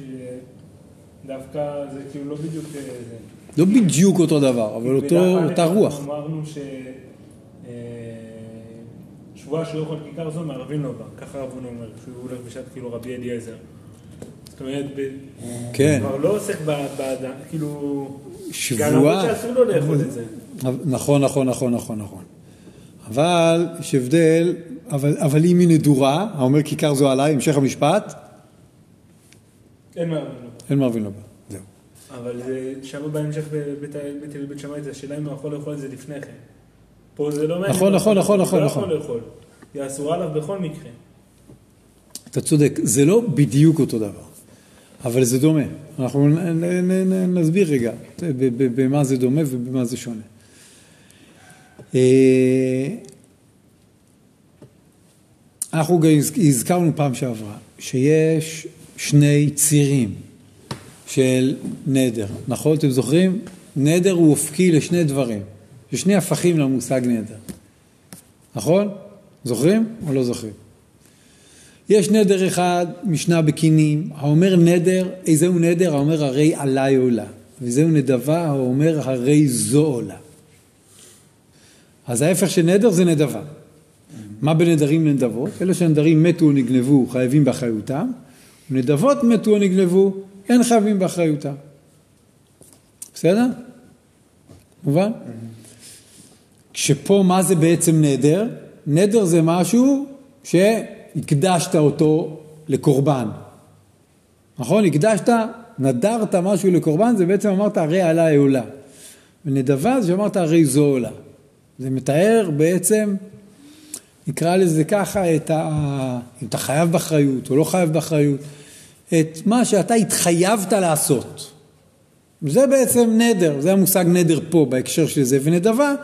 שדווקא זה כאילו לא בדיוק אה. לא בדיוק אותו דבר, אבל אותו, אותה רוח. אמרנו ש... אה, שהוא יכול כיכר זו מערבים לו בה, ככה הונא אומר, שהוא הולך בשעת כאילו רבי אליעזר. זאת אומרת, כן. כבר לא עוסק באדם, כאילו... כי אני אומר שבועה... שאסור לו לאכול את זה. נכון, נכון, נכון, נכון, נכון. אבל יש הבדל, אבל, אבל אם היא נדורה, האומר כיכר זו עליי, המשך המשפט, אין מה להבין לו. אין מרבין לו. זהו. אבל זה- שם בהמשך בבית בית שמאי, זה השאלה אם הוא יכול לאכול את זה לפני כן. פה זה לא מעניין. נכון, נכון, נכון, הוא נכון, לא נכון. יכול לאכול. היא אסורה עליו בכל מקרה. אתה צודק, זה לא בדיוק אותו דבר, אבל זה דומה. אנחנו נ, נ, נ, נ, נסביר רגע במה זה דומה ובמה זה שונה. אה, אנחנו גם הז- הזכרנו פעם שעברה שיש שני צירים של נדר, נכון? אתם זוכרים? נדר הוא אופקי לשני דברים. יש שני הפכים למושג נדר, נכון? זוכרים או לא זוכרים? יש נדר אחד, משנה בקינים, האומר נדר, איזהו נדר? האומר הרי עלי עולה. וזהו נדבה, האומר הרי זו עולה. אז ההפך של נדר זה נדבה. מה בנדרים לנדבות? אלה שנדרים מתו או נגנבו חייבים באחריותם, ונדבות מתו או נגנבו אין חייבים באחריותם. בסדר? מובן? כשפה מה זה בעצם נדר? נדר זה משהו שהקדשת אותו לקורבן. נכון? הקדשת, נדרת משהו לקורבן, זה בעצם אמרת הרי עלי עולה. ונדבה זה שאמרת הרי זו עולה. זה מתאר בעצם, נקרא לזה ככה, את ה... אם אתה חייב באחריות או לא חייב באחריות, את מה שאתה התחייבת לעשות. זה בעצם נדר, זה המושג נדר פה בהקשר של זה, ונדבה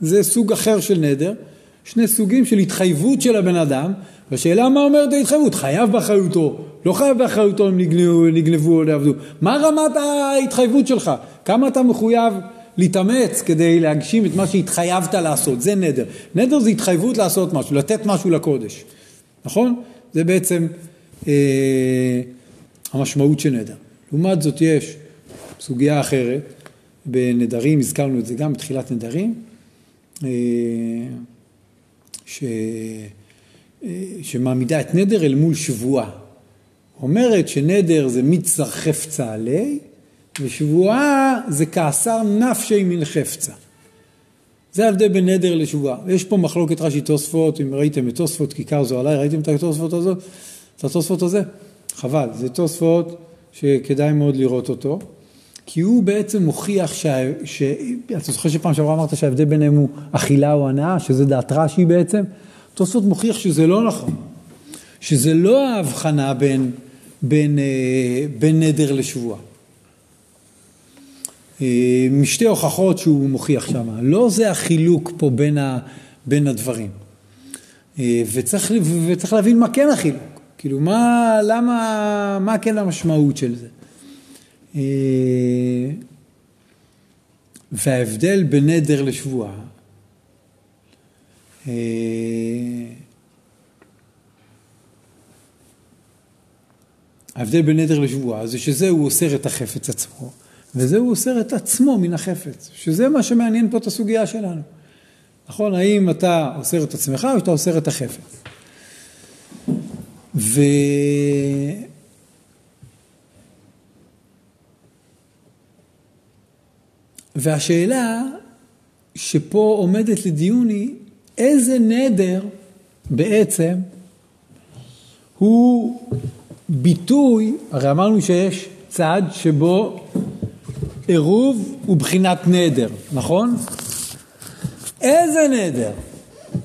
זה סוג אחר של נדר, שני סוגים של התחייבות של הבן אדם, והשאלה מה אומרת ההתחייבות, חייב באחריותו, לא חייב באחריותו אם נגנבו, נגנבו או לא יעבדו, מה רמת ההתחייבות שלך, כמה אתה מחויב להתאמץ כדי להגשים את מה שהתחייבת לעשות, זה נדר. נדר זה התחייבות לעשות משהו, לתת משהו לקודש, נכון? זה בעצם אה, המשמעות של נדר. לעומת זאת יש סוגיה אחרת, בנדרים, הזכרנו את זה גם בתחילת נדרים, אה, ש... אה, שמעמידה את נדר אל מול שבועה. אומרת שנדר זה מצר חפצה עלי, ושבועה זה כעשר נפשי מן חפצה. זה ההבדל בין נדר לשבועה. יש פה מחלוקת רש"י תוספות, אם ראיתם את תוספות כיכר זו עליי, ראיתם את התוספות הזאת? את התוספות הזה? חבל, זה תוספות שכדאי מאוד לראות אותו, כי הוא בעצם מוכיח שה... ש... אתה זוכר שפעם שעברה אמרת שההבדל ביניהם הוא אכילה או הנאה, שזה דעת רש"י בעצם? תוספות מוכיח שזה לא נכון, שזה לא ההבחנה בין, בין, אה, בין נדר לשבועה. אה, משתי הוכחות שהוא מוכיח שם, לא זה החילוק פה בין, ה, בין הדברים. אה, וצריך, וצריך להבין מה כן החילוק, כאילו מה, למה, מה כן המשמעות של זה. אה, וההבדל בין נדר לשבועה, אה, ההבדל בין נדר לשבועה זה שזה הוא אוסר את החפץ עצמו, וזה הוא אוסר את עצמו מן החפץ, שזה מה שמעניין פה את הסוגיה שלנו. נכון? האם אתה אוסר את עצמך או שאתה אוסר את החפץ? ו... והשאלה שפה עומדת לדיון היא, איזה נדר בעצם הוא ביטוי, הרי אמרנו שיש צד שבו עירוב הוא בחינת נדר, נכון? איזה נדר?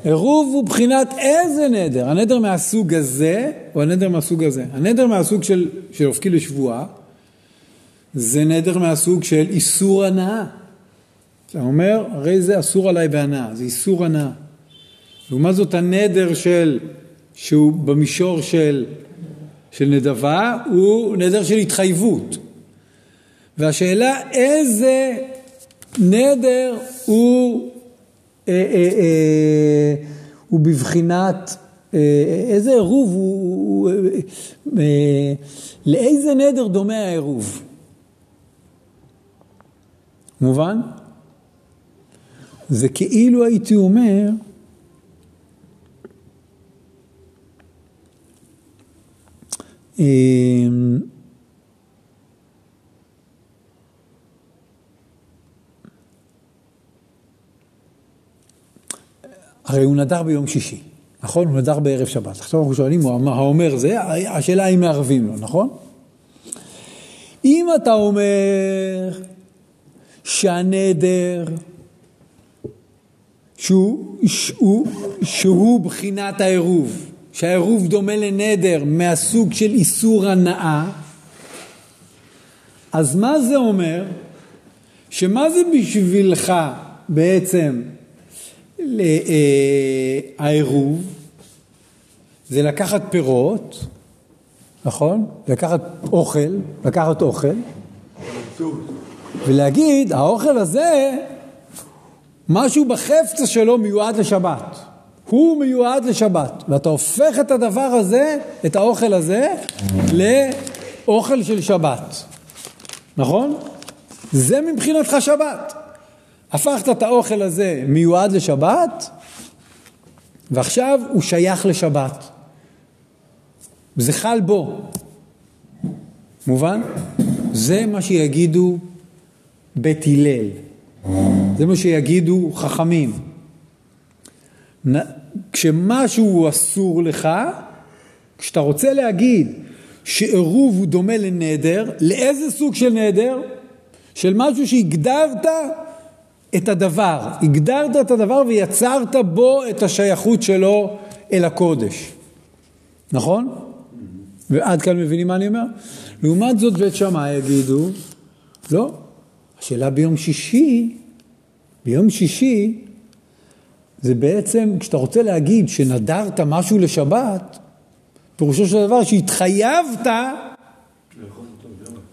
עירוב הוא בחינת איזה נדר? הנדר מהסוג הזה או הנדר מהסוג הזה? הנדר מהסוג של, של אופקי לשבועה זה נדר מהסוג של איסור הנאה. אתה אומר, הרי זה אסור עליי בהנאה, זה איסור הנאה. לעומת זאת הנדר של, שהוא במישור של, של נדבה, הוא נדר של התחייבות. והשאלה איזה נדר הוא, אה, אה, אה, הוא בבחינת, אה, איזה עירוב הוא, הוא אה, אה, לאיזה נדר דומה העירוב? מובן? זה כאילו הייתי אומר, אמ, הרי הוא נדר ביום שישי, נכון? הוא נדר בערב שבת. עכשיו אנחנו שואלים, האומר זה, השאלה אם מערבים לו, נכון? אם אתה אומר שהנדר שהוא, שהוא, שהוא בחינת העירוב, שהעירוב דומה לנדר מהסוג של איסור הנאה, אז מה זה אומר? שמה זה בשבילך בעצם אה, העירוב? זה לקחת פירות, נכון? לקחת אוכל, לקחת אוכל, ולהגיד, האוכל הזה, משהו בחפצה שלו מיועד לשבת. הוא מיועד לשבת, ואתה הופך את הדבר הזה, את האוכל הזה, לאוכל של שבת. נכון? זה מבחינתך שבת. הפכת את האוכל הזה מיועד לשבת, ועכשיו הוא שייך לשבת. זה חל בו. מובן? זה מה שיגידו בית הלל. זה מה שיגידו חכמים. כשמשהו הוא אסור לך, כשאתה רוצה להגיד שעירוב הוא דומה לנדר, לאיזה סוג של נדר? של משהו שהגדרת את הדבר, הגדרת את הדבר ויצרת בו את השייכות שלו אל הקודש. נכון? ועד כאן מבינים מה אני אומר? לעומת זאת בית שמאי יגידו, לא, השאלה ביום שישי, ביום שישי זה בעצם, כשאתה רוצה להגיד שנדרת משהו לשבת, פירושו של דבר שהתחייבת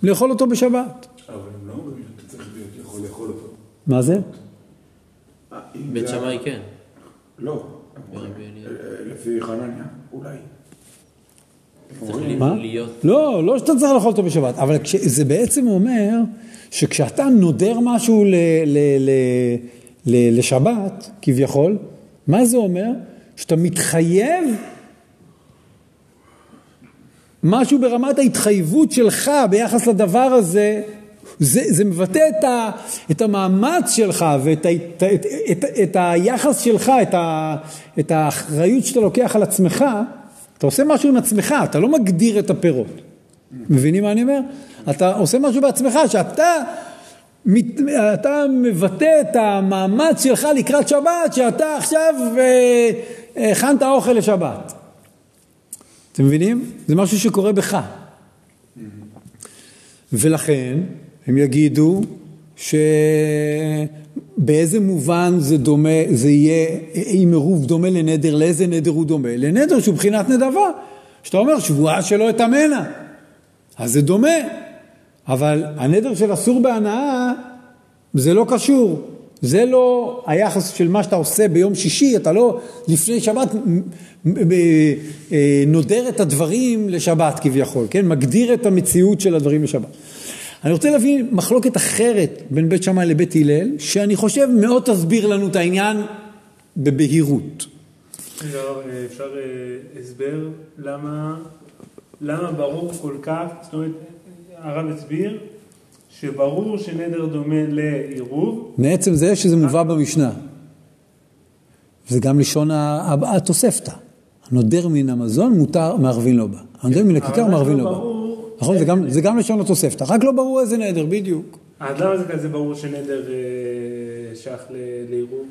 לאכול אותו בשבת. אבל הם לא אומרים שאתה צריך להיות יכול לאכול אותו. מה זה? בית שמאי כן. לא. אה, לפי חנניה, אולי. מה? להיות... לא, לא שאתה צריך לאכול אותו בשבת, אבל זה בעצם אומר שכשאתה נודר משהו ל, ל, ל, ל, לשבת, כביכול, מה זה אומר? שאתה מתחייב משהו ברמת ההתחייבות שלך ביחס לדבר הזה, זה, זה מבטא את, ה, את המאמץ שלך ואת ה, את, את, את, את היחס שלך, את, ה, את האחריות שאתה לוקח על עצמך, אתה עושה משהו עם עצמך, אתה לא מגדיר את הפירות. מבינים מה אני אומר? אתה עושה משהו בעצמך, שאתה מת- אתה מבטא את המאמץ שלך לקראת שבת, שאתה עכשיו אה, הכנת אוכל לשבת. אתם מבינים? זה משהו שקורה בך. ולכן הם יגידו שבאיזה מובן זה דומה, זה יהיה, אם עירוב דומה לנדר, לאיזה נדר הוא דומה? לנדר שהוא בחינת נדבה. שאתה אומר שבועה שלא אתאמנה. אז זה דומה. אבל הנדר של אסור בהנאה, זה לא קשור. זה לא היחס של מה שאתה עושה ביום שישי, אתה לא לפני שבת אה, נודר את הדברים לשבת כביכול, כן? מגדיר את המציאות של הדברים לשבת. אני רוצה להביא מחלוקת אחרת בין בית שמאי לבית הלל, שאני חושב מאוד תסביר לנו את העניין בבהירות. אה, אפשר אה, הסבר למה, למה ברור כל כך, זאת אומרת, הרב הסביר שברור שנדר דומה לעירוב, מעצם זה שזה מובא במשנה. זה גם לשון התוספתא. הנודר מן המזון מותר מערבין לו בה. הנודר מן הכיכר מערבין לא. ברור נכון, זה גם- זה גם לשון התוספתא, רק לא ברור איזה נדר, בדיוק. אז למה זה כזה ברור שנדר אה, שייך לעירוב?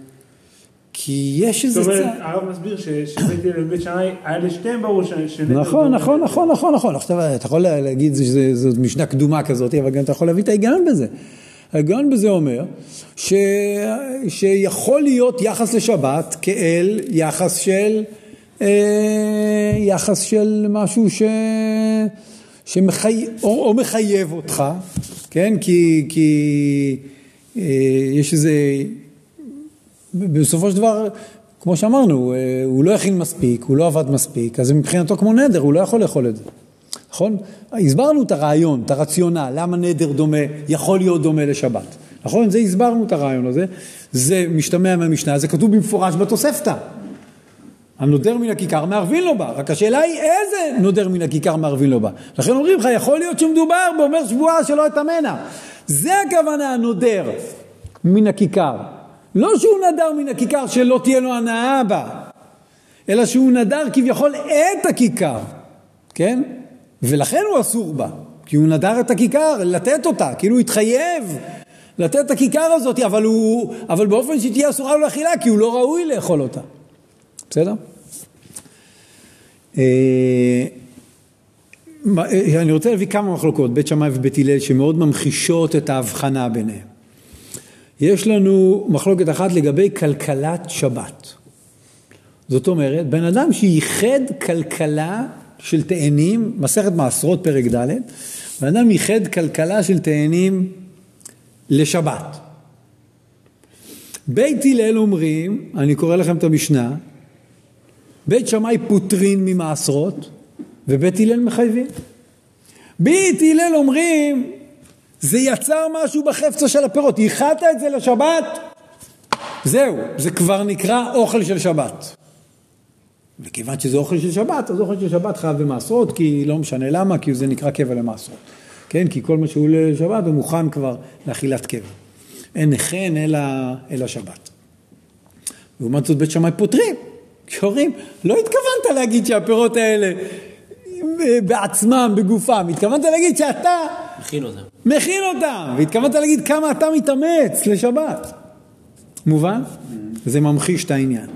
כי יש איזה זאת אומרת, צד. הרב מסביר שבית הלל ובית שמאי, היה לשתיהם ברור ש- נכון. נכון, נכון, נכון, נכון. עכשיו אתה יכול להגיד שזאת משנה קדומה כזאת, אבל גם אתה יכול להביא את ההיגיון בזה. ההיגיון בזה אומר ש... שיכול להיות יחס לשבת כאל יחס של, אה, יחס של משהו ש... שמחי... או, או מחייב אותך, כן? כי, כי אה, יש איזה בסופו של דבר, כמו שאמרנו, אה, הוא לא הכין מספיק, הוא לא עבד מספיק, אז מבחינתו כמו נדר, הוא לא יכול לאכול את זה. נכון? הסברנו את הרעיון, את הרציונל, למה נדר דומה, יכול להיות דומה לשבת. נכון? זה הסברנו את הרעיון הזה, זה משתמע מהמשנה, זה כתוב במפורש בתוספתא. הנודר מן הכיכר מערבין לו בה, רק השאלה היא איזה נודר מן הכיכר מערבין לו בה. לכן אומרים לך, יכול להיות שמדובר באומר שבועה שלא אתאמנה. זה הכוונה הנודר מן הכיכר. לא שהוא נדר מן הכיכר שלא תהיה לו הנאה בה, אלא שהוא נדר כביכול את הכיכר, כן? ולכן הוא אסור בה, כי הוא נדר את הכיכר, לתת אותה, כאילו הוא התחייב לתת את הכיכר הזאת, אבל, הוא, אבל באופן שתהיה אסורה לו לאכילה, כי הוא לא ראוי לאכול אותה. בסדר? אה, אה, אני רוצה להביא כמה מחלוקות, בית שמאי ובית הלל, שמאוד ממחישות את ההבחנה ביניהם. יש לנו מחלוקת אחת לגבי כלכלת שבת. זאת אומרת, בן אדם שייחד כלכלה של תאנים, מסכת מעשרות פרק ד', בן אדם ייחד כלכלה של תאנים לשבת. בית הלל אומרים, אני קורא לכם את המשנה, בית שמאי פוטרין ממעשרות ובית הלל מחייבים. בית הלל אומרים, זה יצר משהו בחפצה של הפירות, ייחדת את זה לשבת, זהו, זה כבר נקרא אוכל של שבת. וכיוון שזה אוכל של שבת, אז אוכל של שבת חייב במעשרות, כי לא משנה למה, כי זה נקרא קבע למעשרות. כן, כי כל מה שהוא לשבת הוא מוכן כבר לאכילת קבע. אין נחן אלא, אלא שבת. לעומת זאת בית שמאי פותרים, שאומרים, לא התכוונת להגיד שהפירות האלה אה, בעצמם, בגופם, התכוונת להגיד שאתה מכין אותם. מכין אותם, והתכוונת להגיד כמה אתה מתאמץ לשבת. מובן? זה ממחיש את העניין.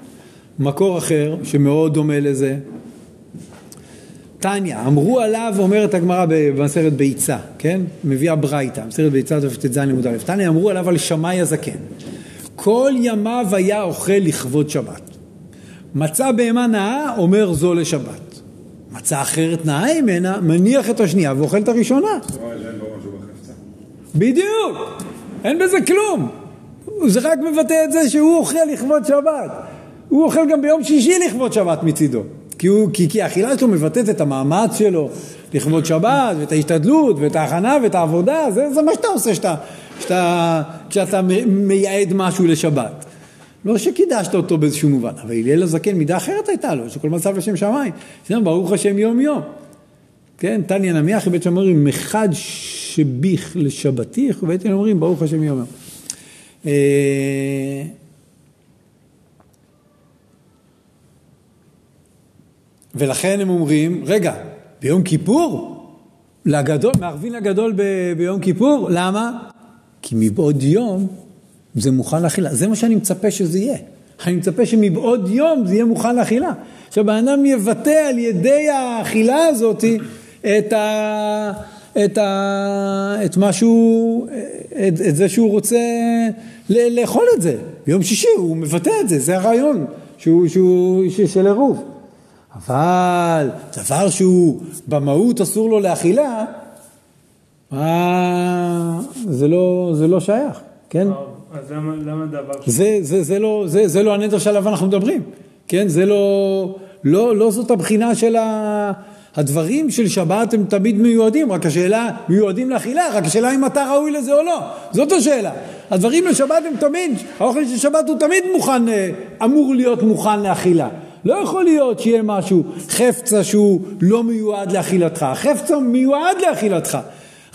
מקור אחר שמאוד דומה לזה, טניה, אמרו עליו, אומרת הגמרא במסכת ביצה, כן? מביאה ברייתא, מסכת ביצה ט"ז עמוד א', טניה אמרו עליו על שמאי הזקן, כל ימיו היה אוכל לכבוד שבת. מצא בהמה נאה, אומר זו לשבת. מצא אחרת נאה ממנה, מניח את השנייה ואוכל את הראשונה. בדיוק, אין בזה כלום. זה רק מבטא את זה שהוא אוכל לכבוד שבת. הוא אוכל גם ביום שישי לכבוד שבת מצידו. כי, הוא, כי, כי האכילה שלו מבטאת את המאמץ שלו לכבוד שבת, ואת ההשתדלות, ואת ההכנה, ואת העבודה, זה, זה מה שאתה עושה שאתה, שאתה, כשאתה מייעד משהו לשבת. לא שקידשת אותו באיזשהו מובן, אבל הלל הזקן מידה אחרת הייתה לו, שכל מצב לשם שמיים, ברוך השם יום יום. כן, תניא נמיח בית שם אומרים, מחד שביך לשבתיך, ובית אומרים, ברוך השם יום יום. אה, ולכן הם אומרים, רגע, ביום כיפור? לגדול, מערבין לגדול ב- ביום כיפור? למה? כי מבעוד יום זה מוכן לאכילה. זה מה שאני מצפה שזה יהיה. אני מצפה שמבעוד יום זה יהיה מוכן לאכילה. עכשיו, בן אדם יבטא על ידי האכילה הזאת את, ה, את, ה, את מה שהוא, את, את זה שהוא רוצה לאכול את זה. ביום שישי הוא מבטא את זה, זה הרעיון שהוא, שהוא, של עירוב. אבל דבר שהוא במהות אסור לו לאכילה, אה, זה, לא, זה לא שייך, כן? אז למה, למה דבר. זה, זה, זה, לא, זה, זה לא הנדר שעליו אנחנו מדברים, כן? זה לא, לא, לא זאת הבחינה של ה... הדברים של שבת הם תמיד מיועדים, רק השאלה, מיועדים לאכילה, רק השאלה אם אתה ראוי לזה או לא, זאת השאלה. הדברים לשבת הם תמיד, האוכל של שבת הוא תמיד מוכן, אה, אמור להיות מוכן לאכילה. לא יכול להיות שיהיה משהו, חפצה שהוא לא מיועד לאכילתך, חפצה מיועד לאכילתך,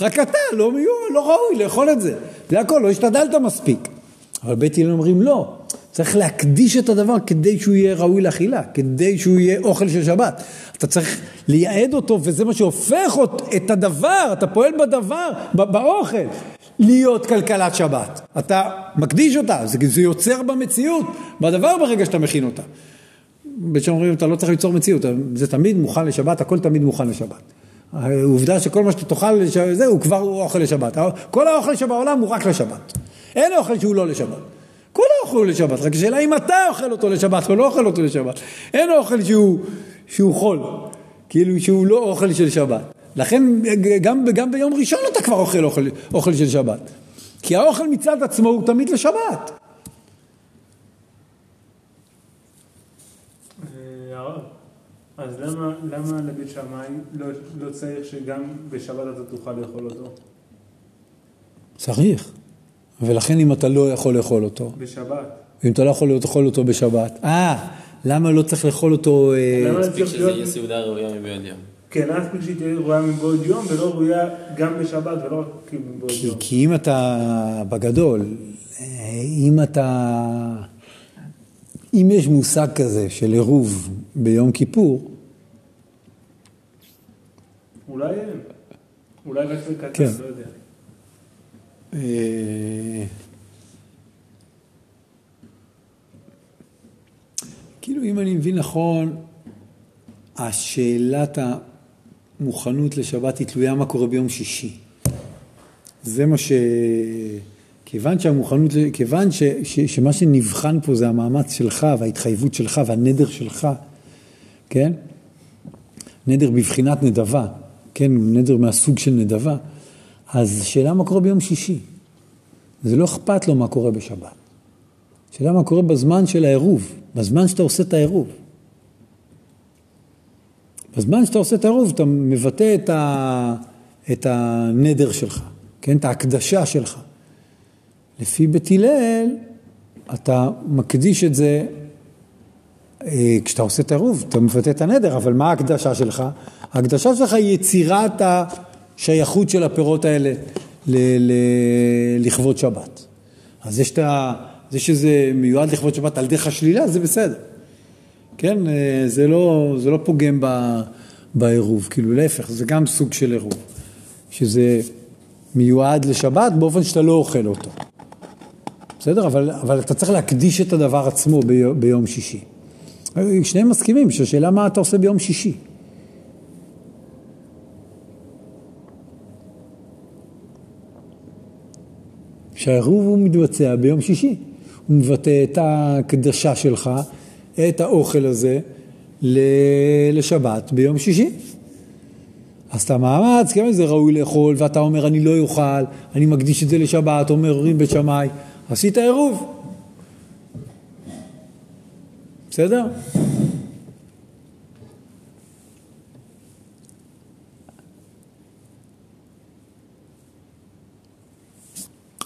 רק אתה לא מיועד, לא ראוי לאכול את זה, זה הכל, לא השתדלת מספיק. אבל בית הלל אומרים לא, צריך להקדיש את הדבר כדי שהוא יהיה ראוי לאכילה, כדי שהוא יהיה אוכל של שבת. אתה צריך לייעד אותו, וזה מה שהופך את הדבר, אתה פועל בדבר, באוכל, להיות כלכלת שבת. אתה מקדיש אותה, זה, זה יוצר במציאות, בדבר ברגע שאתה מכין אותה. בית שם אומרים, אתה לא צריך ליצור מציאות, זה תמיד מוכן לשבת, הכל תמיד מוכן לשבת. העובדה שכל מה שאתה תאכל, זה הוא כבר אוכל לשבת. כל האוכל שבעולם הוא רק לשבת. אין אוכל שהוא לא לשבת. כל האוכל הוא לשבת, רק השאלה אם אתה אוכל אותו לשבת או לא אוכל אותו לשבת. אין אוכל שהוא, שהוא חול, כאילו שהוא לא אוכל של שבת. לכן גם, גם ביום ראשון אתה כבר אוכל אוכל, אוכל של שבת. כי האוכל מצד עצמו הוא תמיד לשבת. אז למה, למה לבית שמאי לא, לא צריך שגם בשבת אתה תוכל לאכול אותו? צריך. ולכן אם אתה לא יכול לאכול אותו... בשבת. אם אתה לא יכול לאכול אותו בשבת... אה, למה לא צריך לאכול אותו... אה, למה מספיק שזה יהיה סעודה ראויה מבעוד יום. כן, למה מספיק שהיא תהיה ראויה מבעוד יום ולא ראויה גם בשבת ולא רק מבעוד יום. כי אם אתה בגדול, אה, אם אתה... אם יש מושג כזה של עירוב ביום כיפור, אולי אין. אולי רק זה קטן, כן. לא יודע. אה, כאילו, אם אני מבין נכון, השאלת המוכנות לשבת היא תלויה מה קורה ביום שישי. זה מה ש... כיוון שהמוכנות, כיוון ש, ש, שמה שנבחן פה זה המאמץ שלך וההתחייבות שלך והנדר שלך, כן? נדר בבחינת נדבה, כן? נדר מהסוג של נדבה. אז שאלה מה קורה ביום שישי. זה לא אכפת לו מה קורה בשבת. שאלה מה קורה בזמן של העירוב, בזמן שאתה עושה את העירוב. בזמן שאתה עושה את העירוב אתה מבטא את, ה, את הנדר שלך, כן? את ההקדשה שלך. לפי בית הלל, אתה מקדיש את זה, אה, כשאתה עושה את העירוב, אתה מבטא את הנדר, אבל מה ההקדשה שלך? ההקדשה שלך היא יצירת השייכות של הפירות האלה ל- ל- לכבוד שבת. אז זה שאתה, זה שזה מיועד לכבוד שבת על דרך השלילה, זה בסדר. כן, אה, זה לא, זה לא פוגם בעירוב, כאילו להפך, זה גם סוג של עירוב. שזה מיועד לשבת באופן שאתה לא אוכל אותו. בסדר? אבל, אבל אתה צריך להקדיש את הדבר עצמו ביום, ביום שישי. שניהם מסכימים שהשאלה מה אתה עושה ביום שישי. שהעירוב הוא מתבצע ביום שישי. הוא מבטא את ההקדשה שלך, את האוכל הזה, לשבת ביום שישי. אז אתה מאמץ, כן, זה ראוי לאכול, ואתה אומר אני לא אוכל, אני מקדיש את זה לשבת, אומרים בית שמאי, עשית עירוב. בסדר?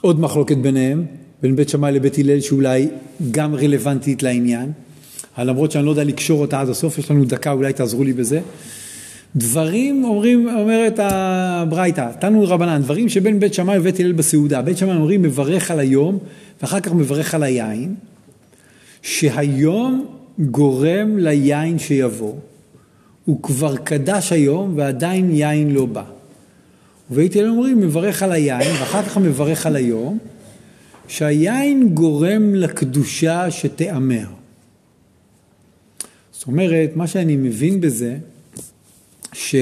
עוד מחלוקת ביניהם, בין בית שמאי לבית הלל, שאולי גם רלוונטית לעניין, למרות שאני לא יודע לקשור אותה עד הסוף, יש לנו דקה, אולי תעזרו לי בזה. דברים, אומרים, אומרת הברייתא, תנו רבנן, דברים שבין בית שמאי ובית הלל בסעודה. בית שמאי אומרים מברך על היום, ואחר כך מברך על היין, שהיום גורם ליין שיבוא. הוא כבר קדש היום ועדיין יין לא בא. ובית הלל אומרים מברך על היין, ואחר כך מברך על היום, שהיין גורם לקדושה שתיאמר. זאת אומרת, מה שאני מבין בזה, ש...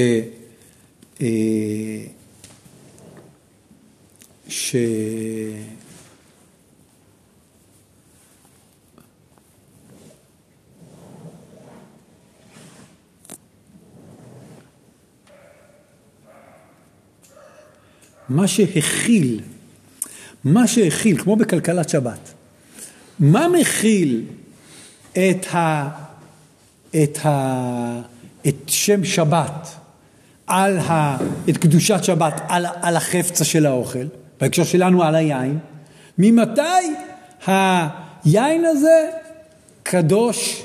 אה, ש... מה שהכיל, מה שהכיל, כמו בכלכלת שבת, מה מכיל את, ה, את, ה, את שם שבת, על ה, את קדושת שבת, על, על החפצה של האוכל, בהקשר שלנו על היין, ממתי היין הזה קדוש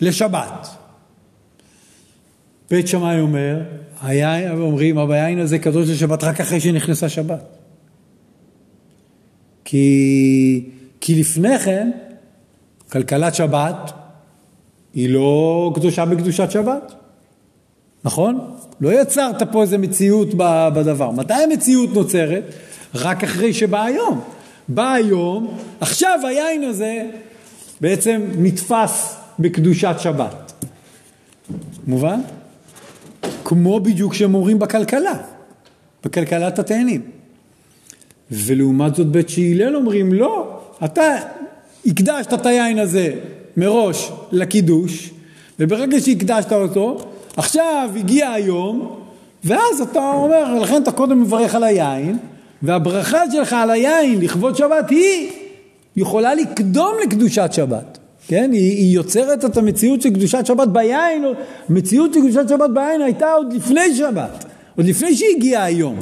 לשבת? בית שמאי אומר, היין, אומרים, אבל היין הזה קדוש לשבת רק אחרי שנכנסה שבת. כי, כי לפני כן, כלכלת שבת היא לא קדושה בקדושת שבת, נכון? לא יצרת פה איזה מציאות בדבר. מתי המציאות נוצרת? רק אחרי שבא היום. בא היום, עכשיו היין הזה בעצם נתפס בקדושת שבת. מובן? כמו בדיוק שהם אומרים בכלכלה, בכלכלת התאנים. ולעומת זאת בית שהלל אומרים, לא, אתה הקדשת את היין הזה מראש לקידוש, וברגע שהקדשת אותו, עכשיו הגיע היום, ואז אתה אומר, לכן אתה קודם מברך על היין, והברכה שלך על היין לכבוד שבת היא יכולה לקדום לקדושת שבת. כן? היא, היא יוצרת את המציאות של קדושת שבת ביין, המציאות של קדושת שבת ביין הייתה עוד לפני שבת, עוד לפני שהגיע היום.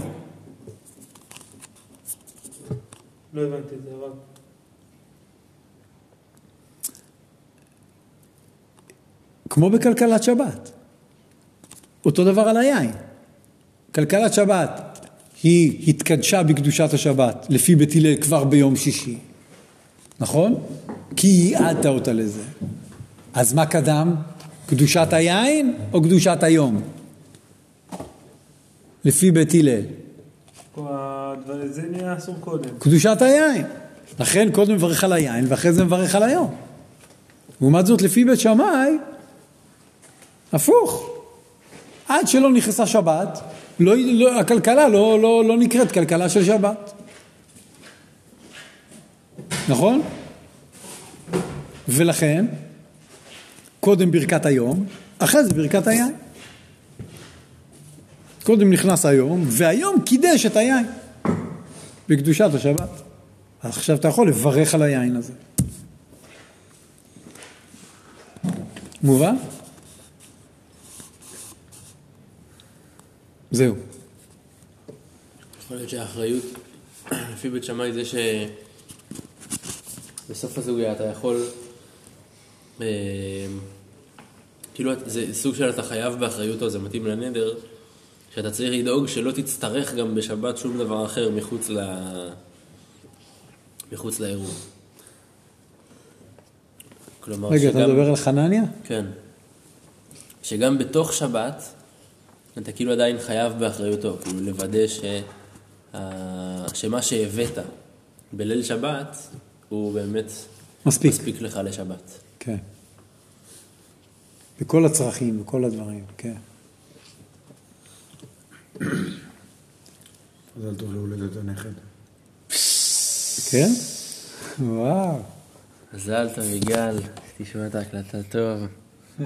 לא הבנתי את זה, הרב. כמו בכלכלת שבת. אותו דבר על היין. כלכלת שבת היא התקדשה בקדושת השבת לפי בית הלל כבר ביום שישי. נכון? כי ייעדת אותה לזה. אז מה קדם? קדושת היין או קדושת היום? לפי בית הלל. זה נהיה אסור קודם. קדושת היין. לכן קודם מברך על היין ואחרי זה מברך על היום. לעומת זאת לפי בית שמאי, הפוך. עד שלא נכנסה שבת, לא, לא, הכלכלה לא, לא, לא נקראת כלכלה של שבת. נכון? ולכן, קודם ברכת היום, אחרי זה ברכת היין. קודם נכנס היום, והיום קידש את היין בקדושת השבת. אז עכשיו אתה יכול לברך על היין הזה. מובן? זהו. יכול להיות שהאחריות, לפי בית שמאי, זה שבסוף הסוגיה אתה יכול, אה, כאילו זה סוג של אתה חייב באחריותו, זה מתאים לנדר, שאתה צריך לדאוג שלא תצטרך גם בשבת שום דבר אחר מחוץ ל... מחוץ לעירוב. כלומר, רגע, אתה שגם- מדבר על חנניה? כן. שגם בתוך שבת, אתה כאילו עדיין חייב באחריותו, כאילו לוודא ש... ה- שמה שהבאת בליל שבת, הוא באמת מספיק. מספיק לך לשבת. כן. בכל הצרכים, בכל הדברים, כן. מזל טוב להולדת הנכד. כן? וואו. מזל טוב, יגאל, תשמע את ההקלטה טוב. כן.